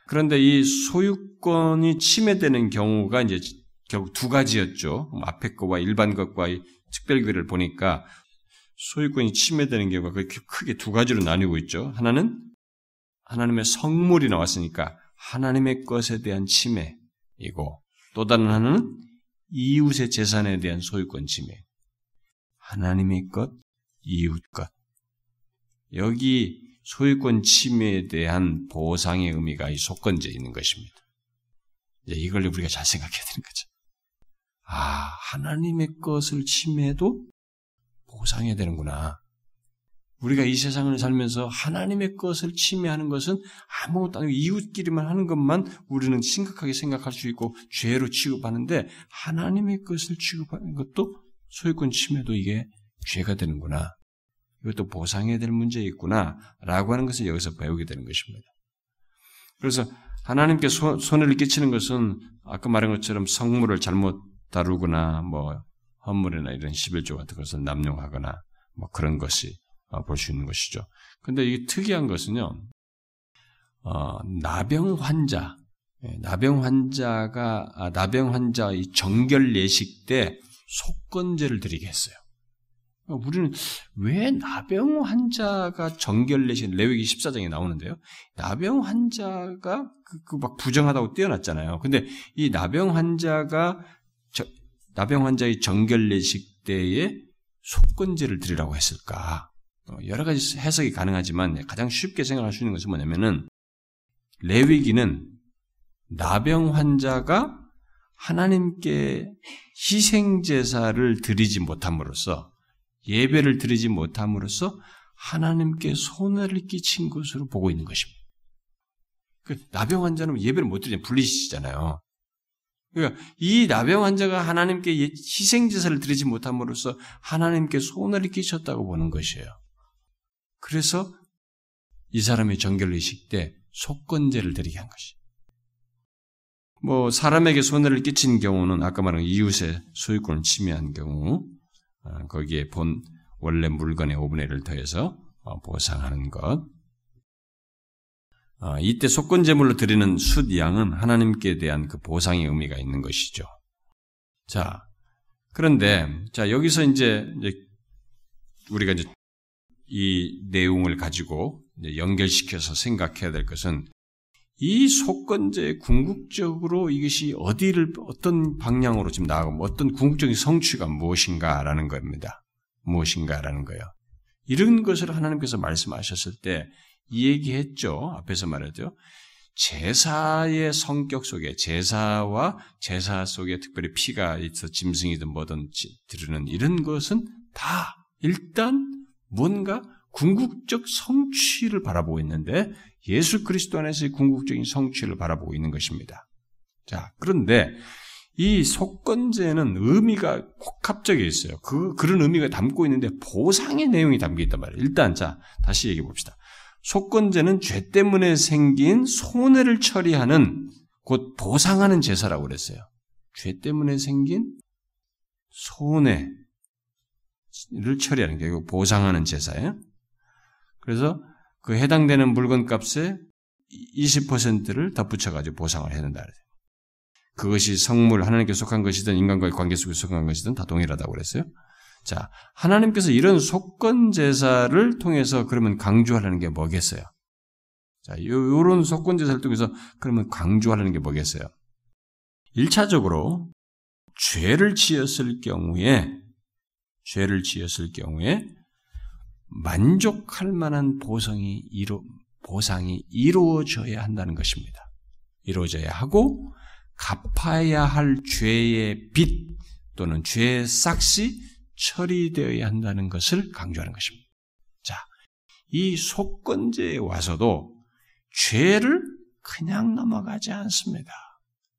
그런데 이 소유권이 침해되는 경우가 이제 결국 두 가지였죠. 앞에 것과 일반 것과 특별규를 보니까 소유권이 침해되는 경우가 크게 두 가지로 나뉘고 있죠. 하나는 하나님의 성물이 나왔으니까 하나님의 것에 대한 침해이고 또 다른 하나는 이웃의 재산에 대한 소유권 침해. 하나님의 것, 이웃 것. 여기 소유권 침해에 대한 보상의 의미가 이 속건제에 있는 것입니다. 이제 이걸 우리가 잘 생각해야 되는 거죠. 아, 하나님의 것을 침해도 보상해야 되는구나. 우리가 이 세상을 살면서 하나님의 것을 침해하는 것은 아무것도 아니고 이웃끼리만 하는 것만 우리는 심각하게 생각할 수 있고 죄로 취급하는데 하나님의 것을 취급하는 것도 소유권 침해도 이게 죄가 되는구나. 이것도 보상해야 될 문제 있구나. 라고 하는 것을 여기서 배우게 되는 것입니다. 그래서 하나님께 소, 손해를 끼치는 것은 아까 말한 것처럼 성물을 잘못 다루거나 뭐 헌물이나 이런 11조 같은 것을 남용하거나 뭐 그런 것이 어, 볼 수 있는 것이죠. 근데 이 특이한 것은요, 어, 나병 환자, 예, 나병 환자가, 아, 나병 환자 이 정결 예식 때 속건제를 드리게 했어요. 그러니까 우리는 왜 나병 환자가 정결 예식, 레위기 14장에 나오는데요. 나병 환자가 그막 그 부정하다고 뛰어났잖아요. 근데 이 나병 환자가 저, 나병 환자의 정결 예식 때에 속건제를 드리라고 했을까? 어, 여러 가지 해석이 가능하지만 가장 쉽게 생각할 수 있는 것은 뭐냐면은 레위기는 나병 환자가 하나님께 희생 제사를 드리지 못함으로써 예배를 드리지 못함으로써 하나님께 손해를 끼친 것으로 보고 있는 것입니다. 그 나병 환자는 예배를 못 드리면 불리시잖아요. 그러니까 이 나병 환자가 하나님께 희생 제사를 드리지 못함으로써 하나님께 손해를 끼쳤다고 보는 것이에요. 그래서 이 사람의 정결의식 때 속건제를 드리게 한 것이. 뭐 사람에게 손해를 끼친 경우는 아까 말한 이웃의 소유권을 침해한 경우 어, 거기에 본 원래 물건의 5분의 1을 더해서 어, 보상하는 것. 어, 이때 속건제물로 드리는 숫 양은 하나님께 대한 그 보상의 의미가 있는 것이죠. 자, 그런데 자 여기서 이제 우리가 이제 이 내용을 가지고 연결시켜서 생각해야 될 것은 이 속건제 궁극적으로 이것이 어디를 어떤 방향으로 지금 나가고 어떤 궁극적인 성취가 무엇인가라는 겁니다. 무엇인가라는 거예요. 이런 것을 하나님께서 말씀하셨을 때 이 얘기했죠. 앞에서 말했죠. 제사의 성격 속에 제사와 제사 속에 특별히 피가 있어 짐승이든 뭐든 들으는 이런 것은 다 일단 뭔가 궁극적 성취를 바라보고 있는데 예수 그리스도 안에서의 궁극적인 성취를 바라보고 있는 것입니다. 자, 그런데 이 속건제는 의미가 복합적에 있어요. 그, 그런 의미가 담고 있는데 보상의 내용이 담겨 있단 말이에요. 일단, 자, 다시 얘기해 봅시다. 속건제는 죄 때문에 생긴 손해를 처리하는 곧 보상하는 제사라고 그랬어요. 죄 때문에 생긴 손해, 를 처리하는 게 보상하는 제사예요. 그래서 그 해당되는 물건 값에 20%를 덧붙여 가지고 보상을 해야 된다. 그것이 성물, 하나님께 속한 것이든 인간과의 관계 속에 속한 것이든 다 동일하다고 그랬어요. 자, 하나님께서 이런 속건 제사를 통해서 그러면 강조하려는 게 뭐겠어요? 자, 요, 런 속건 제사를 통해서 그러면 강조하려는 게 뭐겠어요? 1차적으로 죄를 지었을 경우에 죄를 지었을 경우에 만족할 만한 보상이 이루, 보상이 이루어져야 한다는 것입니다. 이루어져야 하고 갚아야 할 죄의 빚 또는 죄의 싹시 처리되어야 한다는 것을 강조하는 것입니다. 자, 이 속건제에 와서도 죄를 그냥 넘어가지 않습니다.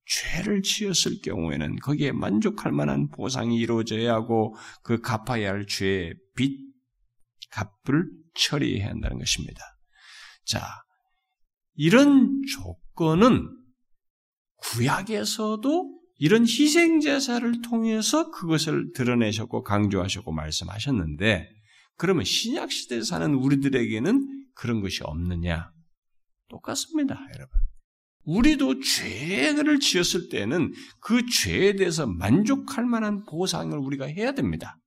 죄를 지었을 경우에는 거기에 만족할 만한 보상이 이루어져야 하고 그 갚아야 할 죄의 빚, 값을 처리해야 한다는 것입니다. 자, 이런 조건은 구약에서도 이런 희생 제사를 통해서 그것을 드러내셨고 강조하셨고 말씀하셨는데 그러면 신약 시대에 사는 우리들에게는 그런 것이 없느냐? 똑같습니다, 여러분. 우리도 죄를 지었을 때는 그 죄에 대해서 만족할 만한 보상을 우리가 해야 됩니다.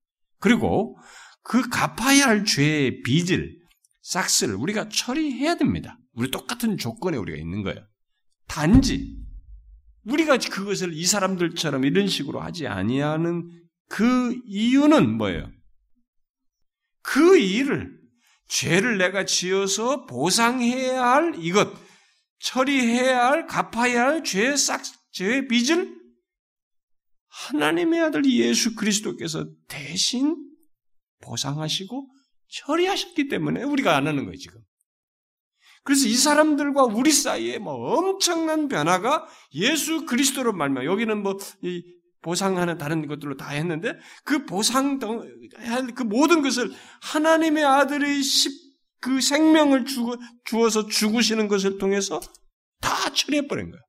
그리고 그 갚아야 할 죄의 빚을, 싹스를 우리가 처리해야 됩니다. 우리 똑같은 조건에 우리가 있는 거예요. 단지 우리가 그것을 이 사람들처럼 이런 식으로 하지 아니하는 그 이유는 뭐예요? 그 일을 죄를 내가 지어서 보상해야 할 이것, 처리해야 할, 갚아야 할 죄의 싹, 죄의 빚을 하나님의 아들 예수 그리스도께서 대신 보상하시고 처리하셨기 때문에 우리가 안 하는 거예요, 지금. 그래서 이 사람들과 우리 사이에 뭐 엄청난 변화가 예수 그리스도로 말면 여기는 뭐 보상하는 다른 것들로 다 했는데 그 보상 그 모든 것을 하나님의 아들의 그 생명을 주어서 죽으시는 것을 통해서 다 처리해버린 거예요.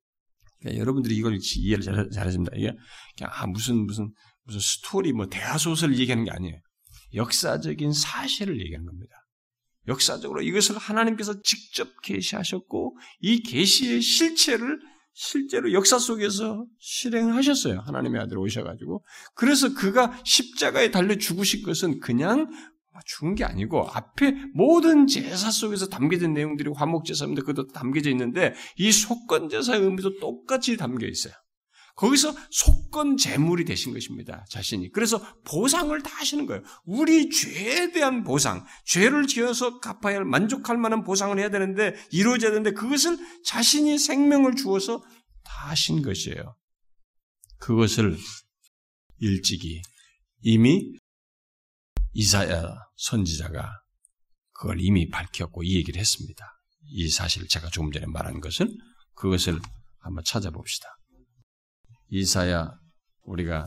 그러니까 여러분들이 이걸 이해를 잘, 잘하십니다. 이게 그냥 아, 무슨 무슨 무슨 스토리 뭐 대화 소설 얘기하는 게 아니에요. 역사적인 사실을 얘기하는 겁니다. 역사적으로 이것을 하나님께서 직접 계시하셨고 이 계시의 실체를 실제로 역사 속에서 실행하셨어요. 하나님의 아들 오셔가지고. 그래서 그가 십자가에 달려 죽으신 것은 그냥 죽은 게 아니고 앞에 모든 제사 속에서 담겨진 내용들이 화목 제사입니다. 그것도 담겨져 있는데 이 속건 제사의 의미도 똑같이 담겨 있어요. 거기서 속건 제물이 되신 것입니다. 자신이. 그래서 보상을 다 하시는 거예요. 우리 죄에 대한 보상, 죄를 지어서 갚아야 할 만족할 만한 보상을 해야 되는데 이루어져야 되는데 그것을 자신이 생명을 주어서 다 하신 것이에요. 그것을 일찍이 이미 이사야 선지자가 그걸 이미 밝혔고 이 얘기를 했습니다. 이 사실 제가 조금 전에 말한 것은 그것을 한번 찾아봅시다. 이사야 우리가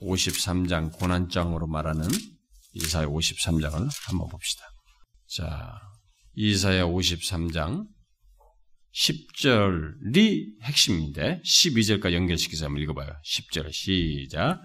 53장 고난장으로 말하는 이사야 53장을 한번 봅시다. 자, 이사야 53장 10절이 핵심인데 12절까지 연결시켜서 한번 읽어봐요. 10절 시작.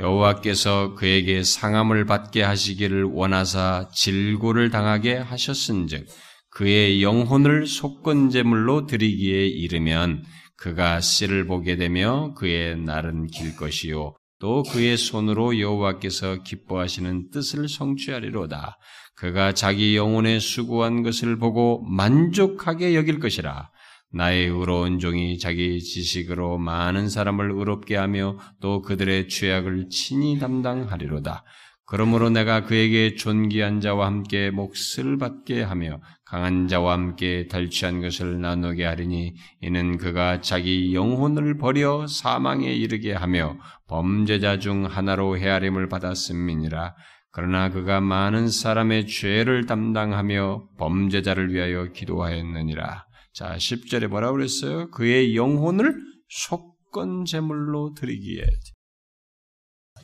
여호와께서 그에게 상함을 받게 하시기를 원하사 질고를 당하게 하셨은즉 그의 영혼을 속건제물로 드리기에 이르면 그가 씨를 보게 되며 그의 날은 길 것이요 또 그의 손으로 여호와께서 기뻐하시는 뜻을 성취하리로다. 그가 자기 영혼에 수고한 것을 보고 만족하게 여길 것이라. 나의 의로운 종이 자기 지식으로 많은 사람을 의롭게 하며 또 그들의 죄악을 친히 담당하리로다. 그러므로 내가 그에게 존귀한 자와 함께 몫을 받게 하며 강한 자와 함께 달취한 것을 나누게 하리니 이는 그가 자기 영혼을 버려 사망에 이르게 하며 범죄자 중 하나로 헤아림을 받았음이니라. 그러나 그가 많은 사람의 죄를 담당하며 범죄자를 위하여 기도하였느니라. 자, 10절에 뭐라 그랬어요? 그의 영혼을 속건 제물로 드리기에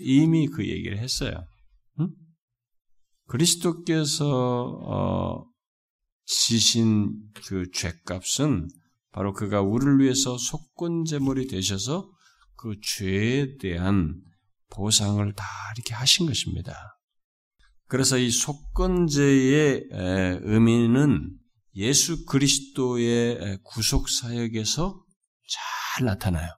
이미 그 얘기를 했어요. 그리스도께서 어, 지신 그 죄값은 바로 그가 우리를 위해서 속건 제물이 되셔서 그 죄에 대한 보상을 다 이렇게 하신 것입니다. 그래서 이 속건제의 의미는 예수 그리스도의 구속 사역에서 잘 나타나요.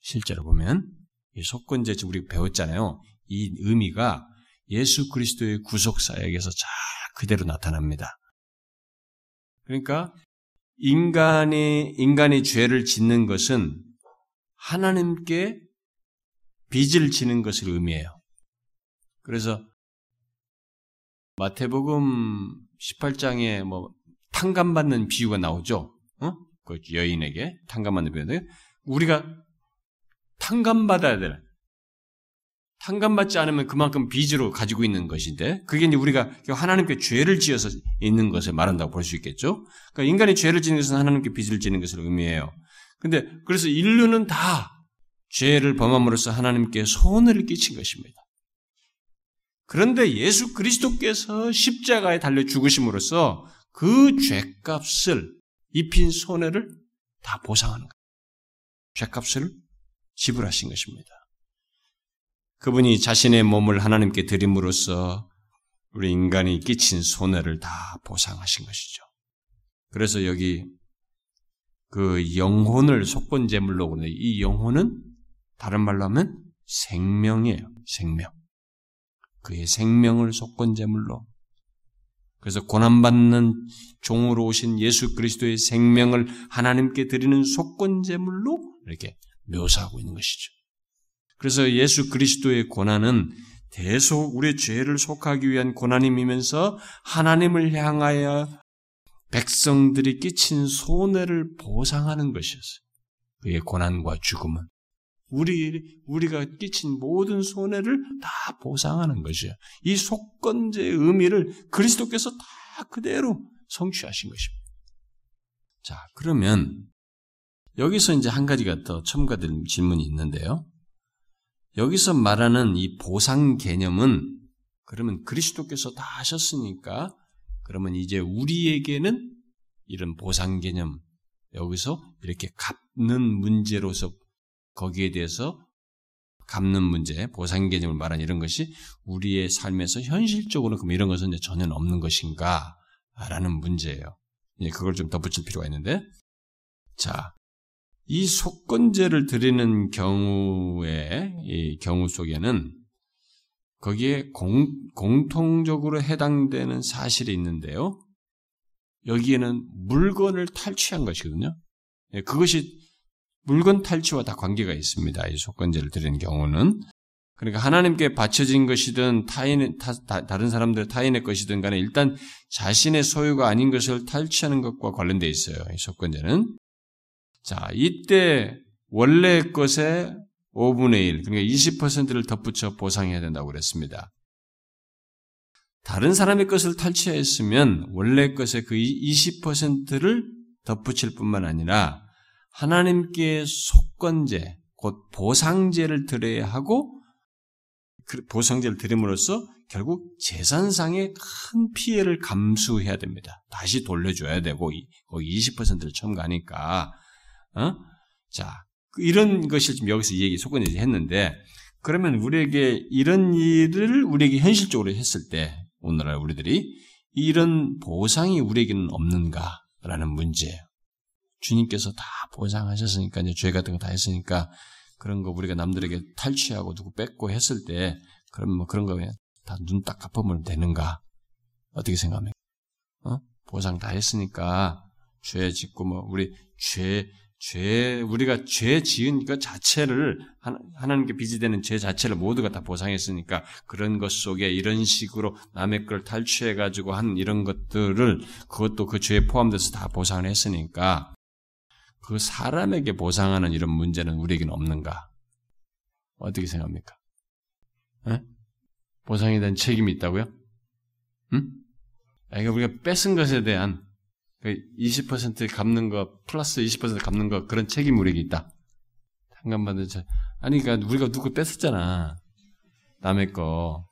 실제로 보면 이 속건제 우리 배웠잖아요. 이 의미가 예수 그리스도의 구속 사역에서 잘 그대로 나타납니다. 그러니까 인간이 인간이 죄를 짓는 것은 하나님께 빚을 지는 것을 의미해요. 그래서 마태복음 18장에 뭐 탕감받는 비유가 나오죠. 어? 그 여인에게 탕감받는 비유인데 우리가 탕감받아야 돼. 탕감받지 않으면 그만큼 빚으로 가지고 있는 것인데, 그게 이제 우리가 하나님께 죄를 지어서 있는 것을 말한다고 볼 수 있겠죠? 그러니까 인간이 죄를 지는 것은 하나님께 빚을 지는 것을 의미해요. 근데, 그래서 인류는 다 죄를 범함으로써 하나님께 손해를 끼친 것입니다. 그런데 예수 그리스도께서 십자가에 달려 죽으심으로써 그 죄값을 입힌 손해를 다 보상하는 거예요. 죄값을 지불하신 것입니다. 그분이 자신의 몸을 하나님께 드림으로써 우리 인간이 끼친 손해를 다 보상하신 것이죠. 그래서 여기 그 영혼을 속건제물로 그러는데 이 영혼은 다른 말로 하면 생명이에요. 생명. 그의 생명을 속건 제물로 그래서 고난받는 종으로 오신 예수 그리스도의 생명을 하나님께 드리는 속건제물로 이렇게 묘사하고 있는 것이죠. 그래서 예수 그리스도의 고난은 대속 우리의 죄를 속하기 위한 고난임이면서 하나님을 향하여 백성들이 끼친 손해를 보상하는 것이었어요. 그의 고난과 죽음은 우리 우리가 끼친 모든 손해를 다 보상하는 것이에요. 이 속건제의 의미를 그리스도께서 다 그대로 성취하신 것입니다. 자, 그러면 여기서 이제 한 가지가 더 첨가된 질문이 있는데요. 여기서 말하는 이 보상 개념은 그러면 그리스도께서 다 하셨으니까 그러면 이제 우리에게는 이런 보상 개념 여기서 이렇게 갚는 문제로서 거기에 대해서 갚는 문제, 보상 개념을 말한 이런 것이 우리의 삶에서 현실적으로 그럼 이런 것은 전혀 없는 것인가? 라는 문제예요. 예, 그걸 좀 덧붙일 필요가 있는데. 자, 이 속건제를 드리는 경우에, 이 경우 속에는 거기에 공, 공통적으로 해당되는 사실이 있는데요. 여기에는 물건을 탈취한 것이거든요. 예, 그것이 물건 탈취와 다 관계가 있습니다. 이 속건제를 드리는 경우는. 그러니까 하나님께 바쳐진 것이든 타인 타, 다른 사람들 타인의 것이든 간에 일단 자신의 소유가 아닌 것을 탈취하는 것과 관련되어 있어요. 이 속건제는. 자, 이때 원래 것의 5분의 1, 그러니까 20%를 덧붙여 보상해야 된다고 그랬습니다. 다른 사람의 것을 탈취했으면 원래 것의 그 20%를 덧붙일 뿐만 아니라 하나님께 속건제, 곧 보상제를 드려야 하고 그 보상제를 드림으로써 결국 재산상의 큰 피해를 감수해야 됩니다. 다시 돌려줘야 되고 거기 20%를 첨가하니까 어? 자그 이런 것을 지금 여기서 얘기 속건제 했는데 그러면 우리에게 이런 일을 우리에게 현실적으로 했을 때 오늘날 우리들이 이런 보상이 우리에게는 없는가라는 문제예요. 주님께서 다 보상하셨으니까 이제 죄 같은 거 다 했으니까 그런 거 우리가 남들에게 탈취하고 누구 뺏고 했을 때 그럼 뭐 그런 거 그냥 다눈 딱 갚으면 되는가? 어떻게 생각합니까? 어? 보상 다 했으니까 죄 짓고 뭐 우리 죄, 죄, 우리가 죄 지은 것 자체를, 하나님께 빚이 되는 죄 자체를 모두가 다 보상했으니까 그런 것 속에 이런 식으로 남의 걸 탈취해 가지고 한 이런 것들을 그것도 그 죄에 포함돼서 다 보상을 했으니까 그 사람에게 보상하는 이런 문제는 우리에게는 없는가? 어떻게 생각합니까? 에? 보상에 대한 책임이 있다고요? 응? 그러니까 우리가 뺏은 것에 대한 20%그 갚는 거 플러스 20% 갚는 거 그런 책임 우리에게 있다. 상관받은 자 아니 그러니까 우리가 누구 뺐었잖아. 남의 거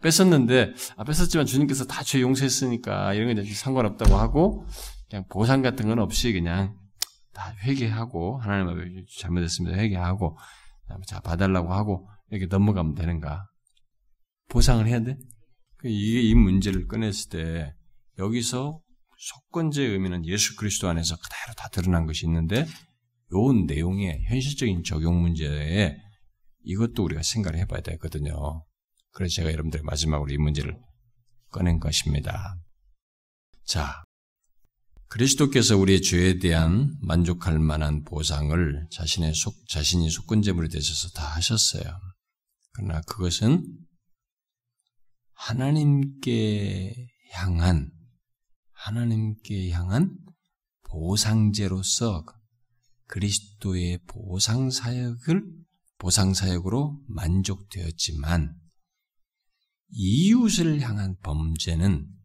뺐었는데 아 뺐었지만 주님께서 다 죄 용서했으니까 이런 게 상관없다고 하고 그냥 보상 같은 건 없이 그냥 다 회개하고 하나님 앞에 잘못했습니다 회개하고 자 봐달라고 하고 이렇게 넘어가면 되는가? 보상을 해야 돼? 그 이게 이 문제를 꺼냈을 때 여기서 속건제의 의미는 예수 그리스도 안에서 그대로 다 드러난 것이 있는데 요 내용의 현실적인 적용 문제에 이것도 우리가 생각을 해봐야 되거든요. 그래서 제가 여러분들 마지막으로 이 문제를 꺼낸 것입니다. 자, 그리스도께서 우리의 죄에 대한 만족할 만한 보상을 자신의 속, 자신이 속건제물이 되셔서 다 하셨어요. 그러나 그것은 하나님께 향한, 하나님께 향한 보상제로서 그리스도의 보상 사역을 보상 사역으로 만족되었지만 이웃을 향한 범죄는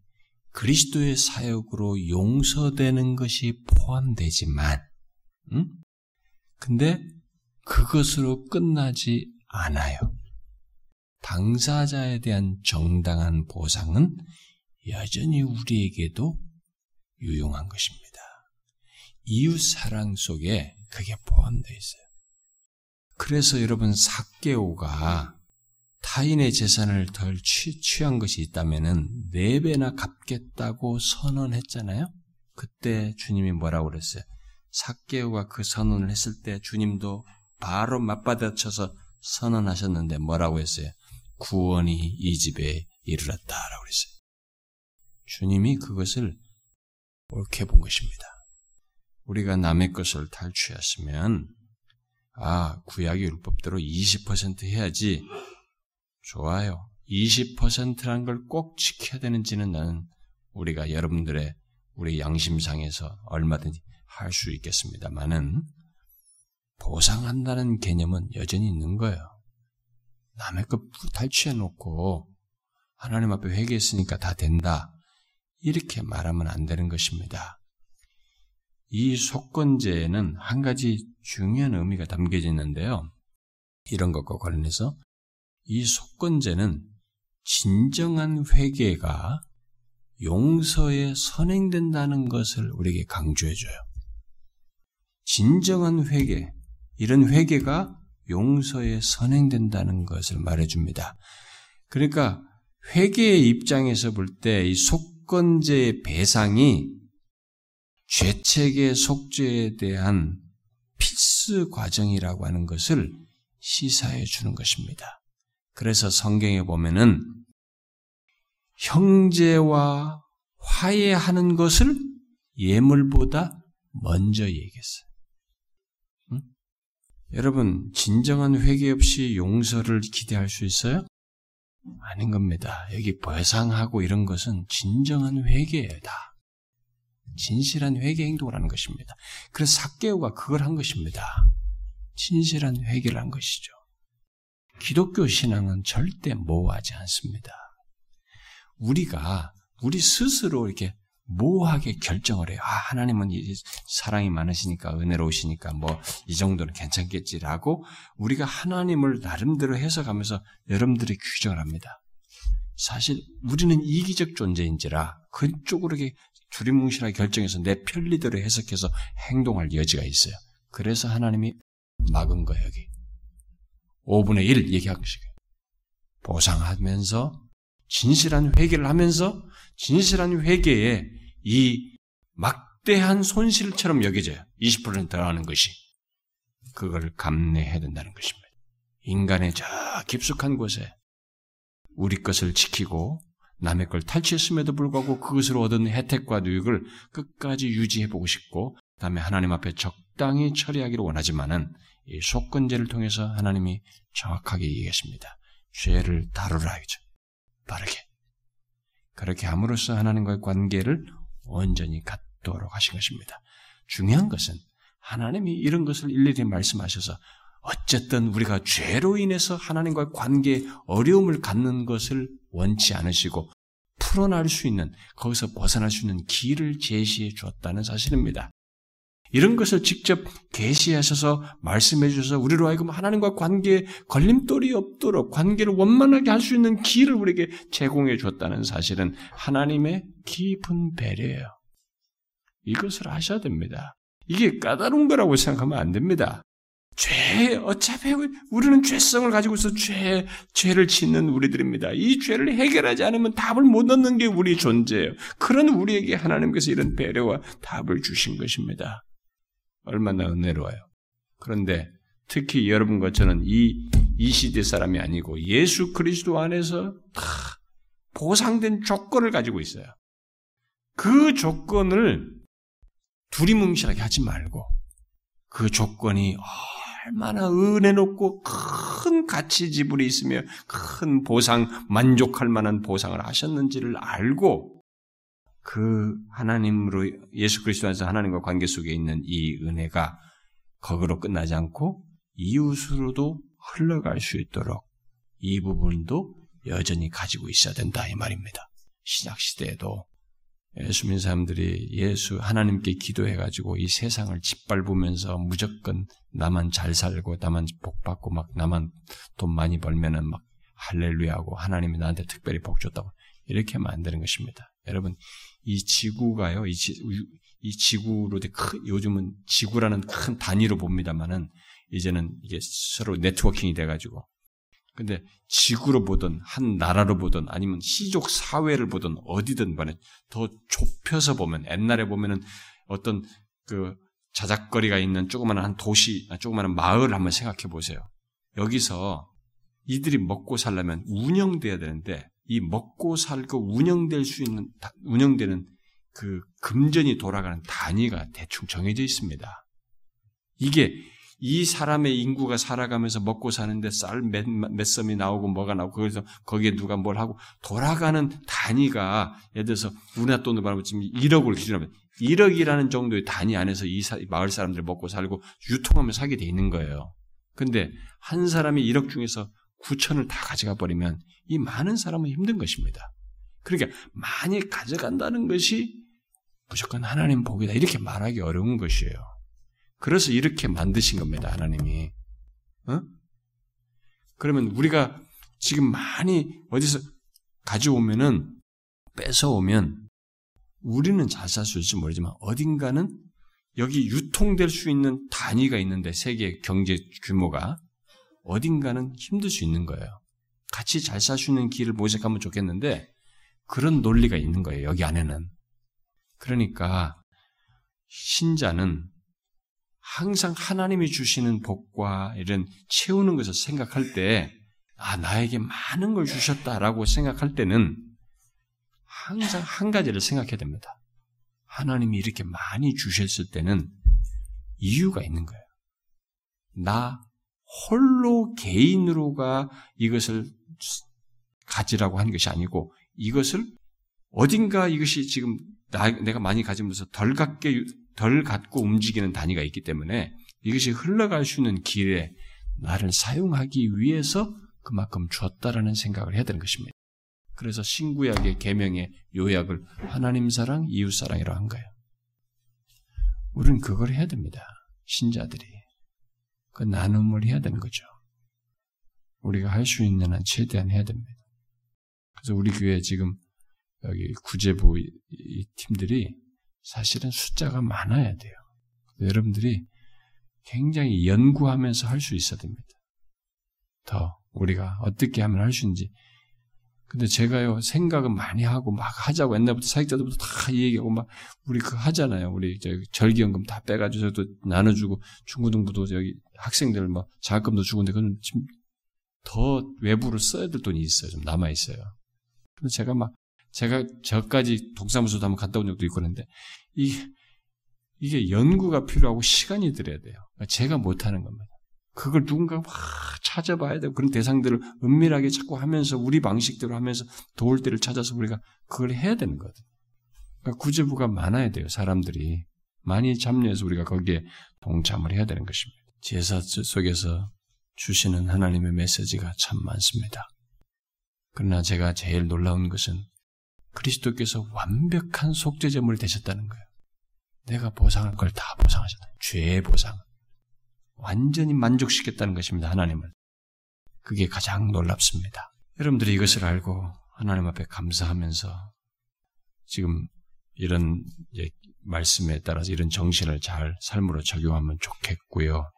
그리스도의 사역으로 용서되는 것이 포함되지만, 음? 근데 그것으로 끝나지 않아요. 당사자에 대한 정당한 보상은 여전히 우리에게도 유용한 것입니다. 이웃 사랑 속에 그게 포함되어 있어요. 그래서 여러분 사개오가 타인의 재산을 덜 취, 취한 것이 있다면은 네 배나 갚겠다고 선언했잖아요. 그때 주님이 뭐라고 그랬어요? 사개오가 그 선언을 했을 때 주님도 바로 맞받아쳐서 선언하셨는데 뭐라고 했어요? 구원이 이 집에 이르렀다라고 그랬어요. 주님이 그것을 옳게 본 것입니다. 우리가 남의 것을 탈취했으면 아 구약의 율법대로 20% 해야지 좋아요. 20%란 걸꼭 지켜야 되는지는 나는 우리가 여러분들의 우리 양심상에서 얼마든지 할 수 있겠습니다만은 보상한다는 개념은 여전히 있는 거예요. 남의 것 탈취해 놓고 하나님 앞에 회개했으니까 다 된다. 이렇게 말하면 안 되는 것입니다. 이 속건제에는 한 가지 중요한 의미가 담겨져 있는데요. 이런 것과 관련해서 이 속건제는 진정한 회개가 용서에 선행된다는 것을 우리에게 강조해줘요. 진정한 회개, 이런 회개가 용서에 선행된다는 것을 말해줍니다. 그러니까 회개의 입장에서 볼 때 이 속건제의 배상이 죄책의 속죄에 대한 필수 과정이라고 하는 것을 시사해 주는 것입니다. 그래서 성경에 보면은 형제와 화해하는 것을 예물보다 먼저 얘기했어요. 응? 여러분, 진정한 회개 없이 용서를 기대할 수 있어요? 아닌 겁니다. 여기 배상하고 이런 것은 진정한 회개예요, 다. 진실한 회개 행동을 하는 것입니다. 그래서 사개오가 그걸 한 것입니다. 진실한 회개를 한 것이죠. 기독교 신앙은 절대 모호하지 않습니다. 우리가 우리 스스로 이렇게 모호하게 결정을 해요. 아, 하나님은 사랑이 많으시니까 은혜로우시니까 뭐 이 정도는 괜찮겠지라고 우리가 하나님을 나름대로 해석하면서 여러분들이 규정을 합니다. 사실 우리는 이기적 존재인지라 그쪽으로 이렇게 두리뭉실하게 결정해서 내 편리대로 해석해서 행동할 여지가 있어요. 그래서 하나님이 막은 거예요, 여기. 5분의 1 얘기하시고 보상하면서 진실한 회개를 하면서 진실한 회개에 이 막대한 손실처럼 여겨져요. 20% 더하는 것이. 그걸 감내해야 된다는 것입니다. 인간의 저 깊숙한 곳에 우리 것을 지키고 남의 걸 탈취했음에도 불구하고 그것으로 얻은 혜택과 유익을 끝까지 유지해보고 싶고, 다음에 하나님 앞에 적 당히 처리하기를 원하지만은 이 속건제를 통해서 하나님이 정확하게 얘기하십니다. 죄를 다루라 하죠. 바르게. 그렇게 함으로써 하나님과의 관계를 온전히 갖도록 하신 것입니다. 중요한 것은 하나님이 이런 것을 일일이 말씀하셔서 어쨌든 우리가 죄로 인해서 하나님과의 관계에 어려움을 갖는 것을 원치 않으시고 풀어날 수 있는, 거기서 벗어날 수 있는 길을 제시해 주었다는 사실입니다. 이런 것을 직접 계시하셔서 말씀해 주셔서 우리로 하여금 하나님과 관계에 걸림돌이 없도록 관계를 원만하게 할 수 있는 길을 우리에게 제공해 주었다는 사실은 하나님의 깊은 배려예요. 이것을 하셔야 됩니다. 이게 까다로운 거라고 생각하면 안 됩니다. 죄, 어차피 우리는 죄성을 가지고 있어 죄, 죄를 짓는 우리들입니다. 이 죄를 해결하지 않으면 답을 못 얻는 게 우리 존재예요. 그런 우리에게 하나님께서 이런 배려와 답을 주신 것입니다. 얼마나 은혜로워요. 그런데 특히 여러분과 저는 이, 이 시대 사람이 아니고 예수 그리스도 안에서 다 보상된 조건을 가지고 있어요. 그 조건을 두리뭉실하게 하지 말고 그 조건이 얼마나 은혜 높고 큰 가치 지불이 있으며 큰 보상, 만족할 만한 보상을 하셨는지를 알고 그 하나님으로 예수 그리스도 안에서 하나님과 관계 속에 있는 이 은혜가 거기로 끝나지 않고 이웃으로도 흘러갈 수 있도록 이 부분도 여전히 가지고 있어야 된다 이 말입니다. 신약 시대에도 예수 믿는 사람들이 예수 하나님께 기도해 가지고 이 세상을 짓밟으면서 무조건 나만 잘 살고 나만 복 받고 막 나만 돈 많이 벌면은 막 할렐루야하고 하나님이 나한테 특별히 복 줬다고 이렇게 되는 것입니다. 여러분 이 지구가요 이, 지, 이 지구로 큰 요즘은 지구라는 큰 단위로 봅니다만은 이제는 이게 서로 네트워킹이 돼가지고 근데 지구로 보든 한 나라로 보든 아니면 시족 사회를 보든 어디든 간에 더 좁혀서 보면 옛날에 보면은 어떤 그 자작거리가 있는 조그마한 한 도시, 조그마한 마을 한번 생각해 보세요. 여기서 이들이 먹고 살려면 운영돼야 되는데 이 먹고 살고 운영될 수 있는 운영되는 그 금전이 돌아가는 단위가 대충 정해져 있습니다. 이게 이 사람의 인구가 살아가면서 먹고 사는데 쌀 몇, 몇 섬이 나오고 뭐가 나오고 그래서 거기에 누가 뭘 하고 돌아가는 단위가 예를 들어서 우리나라 돈으로 말하면 지금 1억을 기준으로 하면 1억이라는 정도의 단위 안에서 이 사, 마을 사람들 먹고 살고 유통하며 살게 돼 있는 거예요. 근데 한 사람이 1억 중에서 9천을 다 가져가 버리면 이 많은 사람은 힘든 것입니다. 그러니까 많이 가져간다는 것이 무조건 하나님 복이다. 이렇게 말하기 어려운 것이에요. 그래서 이렇게 만드신 겁니다, 하나님이. 어? 그러면 우리가 지금 많이 어디서 가져오면은, 뺏어오면, 우리는 있을지 모르지만, 어딘가는 여기 유통될 수 있는 단위가 있는데, 세계 경제 규모가, 어딘가는 힘들 수 있는 거예요. 같이 잘 있는 길을 모색하면 좋겠는데, 그런 논리가 있는 거예요, 여기 안에는. 그러니까, 신자는 항상 하나님이 주시는 복과 이런 채우는 것을 생각할 때, 아, 나에게 많은 걸 주셨다라고 생각할 때는 항상 한 가지를 생각해야 됩니다. 하나님이 이렇게 많이 주셨을 때는 이유가 있는 거예요. 나 홀로 개인으로가 이것을 가지라고 한 것이 아니고 이것을 어딘가 이것이 지금 나, 내가 많이 가지면서 덜 갖게 덜 갖고 움직이는 단위가 있기 때문에 이것이 흘러갈 수 있는 길에 나를 사용하기 위해서 그만큼 줬다라는 생각을 해야 되는 것입니다. 그래서 신구약의 계명의 요약을 하나님 사랑, 이웃 사랑이라고 한 거예요. 우리는 그걸 해야 됩니다. 신자들이 그 나눔을 해야 되는 거죠. 우리가 할 수 있는 한 최대한 해야 됩니다. 그래서 우리 교회 지금 여기 구제부 팀들이 사실은 숫자가 많아야 돼요. 여러분들이 굉장히 연구하면서 할 수 있어야 됩니다. 더 우리가 어떻게 하면 할 수 있는지. 근데 제가요 생각은 많이 하고 막 하자고 옛날부터 사역자들부터 다 얘기하고 막 우리 그 하잖아요. 우리 저 절기연금 다 빼가지고 저도 나눠주고 중고등부도 여기 학생들 막 장학금도 주고근데 그건 지금 더 외부로 써야 될 돈이 있어요. 좀 남아 있어요. 근데 제가 막 제가 저까지 동사무소도 한번 갔다 온 적도 있고 그런데 이게, 이게 연구가 필요하고 시간이 들어야 돼요. 그러니까 제가 못하는 겁니다. 그걸 누군가 막 찾아봐야 되고 그런 대상들을 은밀하게 자꾸 하면서 우리 방식대로 하면서 도울 때를 찾아서 우리가 그걸 해야 되는 거거든요. 그러니까 구제부가 많아야 돼요. 사람들이 많이 참여해서 우리가 거기에 동참을 해야 되는 것입니다. 제사 속에서 주시는 하나님의 메시지가 참 많습니다. 그러나 제가 제일 놀라운 것은 그리스도께서 완벽한 속죄제물이 되셨다는 거예요. 내가 보상할 걸 다 보상하셨다. 죄의 보상. 완전히 만족시켰다는 것입니다. 하나님을. 그게 가장 놀랍습니다. 여러분들이 이것을 알고 하나님 앞에 감사하면서 지금 이런 말씀에 따라서 이런 정신을 잘 삶으로 적용하면 좋겠고요.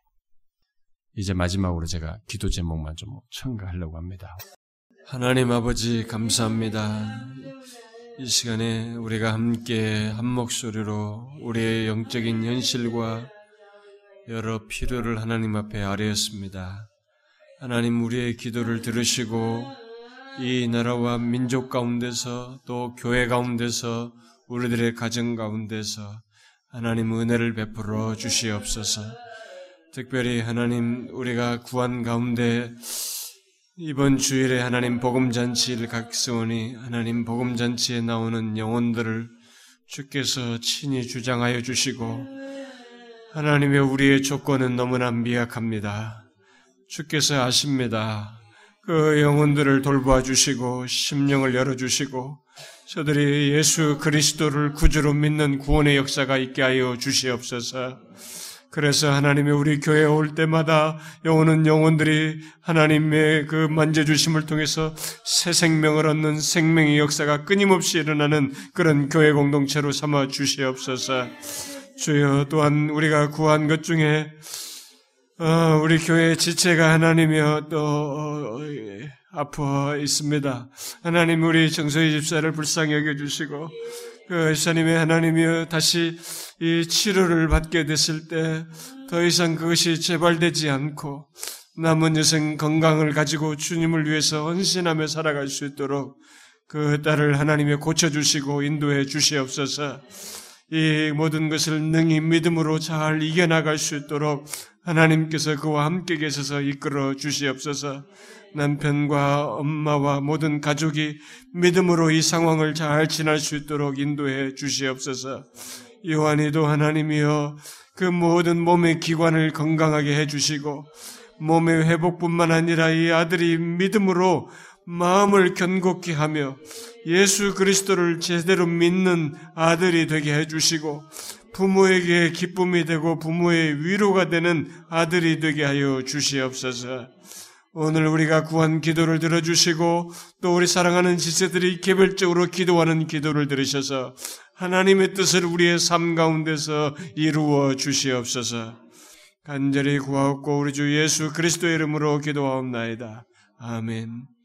이제 마지막으로 제가 기도 제목만 좀 첨가하려고 합니다. 하나님 아버지 감사합니다. 이 시간에 우리가 함께 한 목소리로 우리의 영적인 현실과 여러 필요를 하나님 앞에 아뢰었습니다. 하나님 우리의 기도를 들으시고 이 나라와 민족 가운데서 또 교회 가운데서 우리들의 가정 가운데서 하나님 은혜를 베풀어 주시옵소서. 특별히 하나님 우리가 구한 가운데 이번 주일에 하나님 복음잔치를 각성하니 하나님 복음잔치에 나오는 영혼들을 주께서 친히 주장하여 주시고 하나님의 우리의 조건은 너무나 미약합니다. 주께서 아십니다. 그 영혼들을 돌봐 주시고 심령을 열어 주시고 저들이 예수 그리스도를 구주로 믿는 구원의 역사가 있게 하여 주시옵소서. 그래서 하나님의 우리 교회에 올 때마다 영혼은 영혼들이 하나님의 그 만져주심을 통해서 새 생명을 얻는 생명의 역사가 끊임없이 일어나는 그런 교회 공동체로 삼아 주시옵소서. 주여 또한 우리가 구한 것 중에 어, 우리 교회 지체가 하나님이여 또 어, 예, 아파 있습니다. 하나님 우리 정서희 집사를 불쌍히 여겨주시고 그 집사님의 하나님이여 다시 이 치료를 받게 됐을 때 더 이상 그것이 재발되지 않고 남은 여생 건강을 가지고 주님을 위해서 헌신하며 살아갈 수 있도록 그 딸을 하나님이 고쳐주시고 인도해 주시옵소서. 이 모든 것을 능히 믿음으로 잘 이겨나갈 수 있도록 하나님께서 그와 함께 계셔서 이끌어 주시옵소서. 남편과 엄마와 모든 가족이 믿음으로 이 상황을 잘 지날 수 있도록 인도해 주시옵소서. 요한이도 하나님이여 그 모든 몸의 기관을 건강하게 해주시고 몸의 회복뿐만 아니라 이 아들이 믿음으로 마음을 견고케 하며 예수 그리스도를 제대로 믿는 아들이 되게 해주시고 부모에게 기쁨이 되고 부모의 위로가 되는 아들이 되게 하여 주시옵소서. 오늘 우리가 구한 기도를 들어주시고 또 우리 사랑하는 지체들이 개별적으로 기도하는 기도를 들으셔서 하나님의 뜻을 우리의 삶 가운데서 이루어 주시옵소서. 간절히 구하옵고 우리 주 예수 그리스도의 이름으로 기도하옵나이다. 아멘.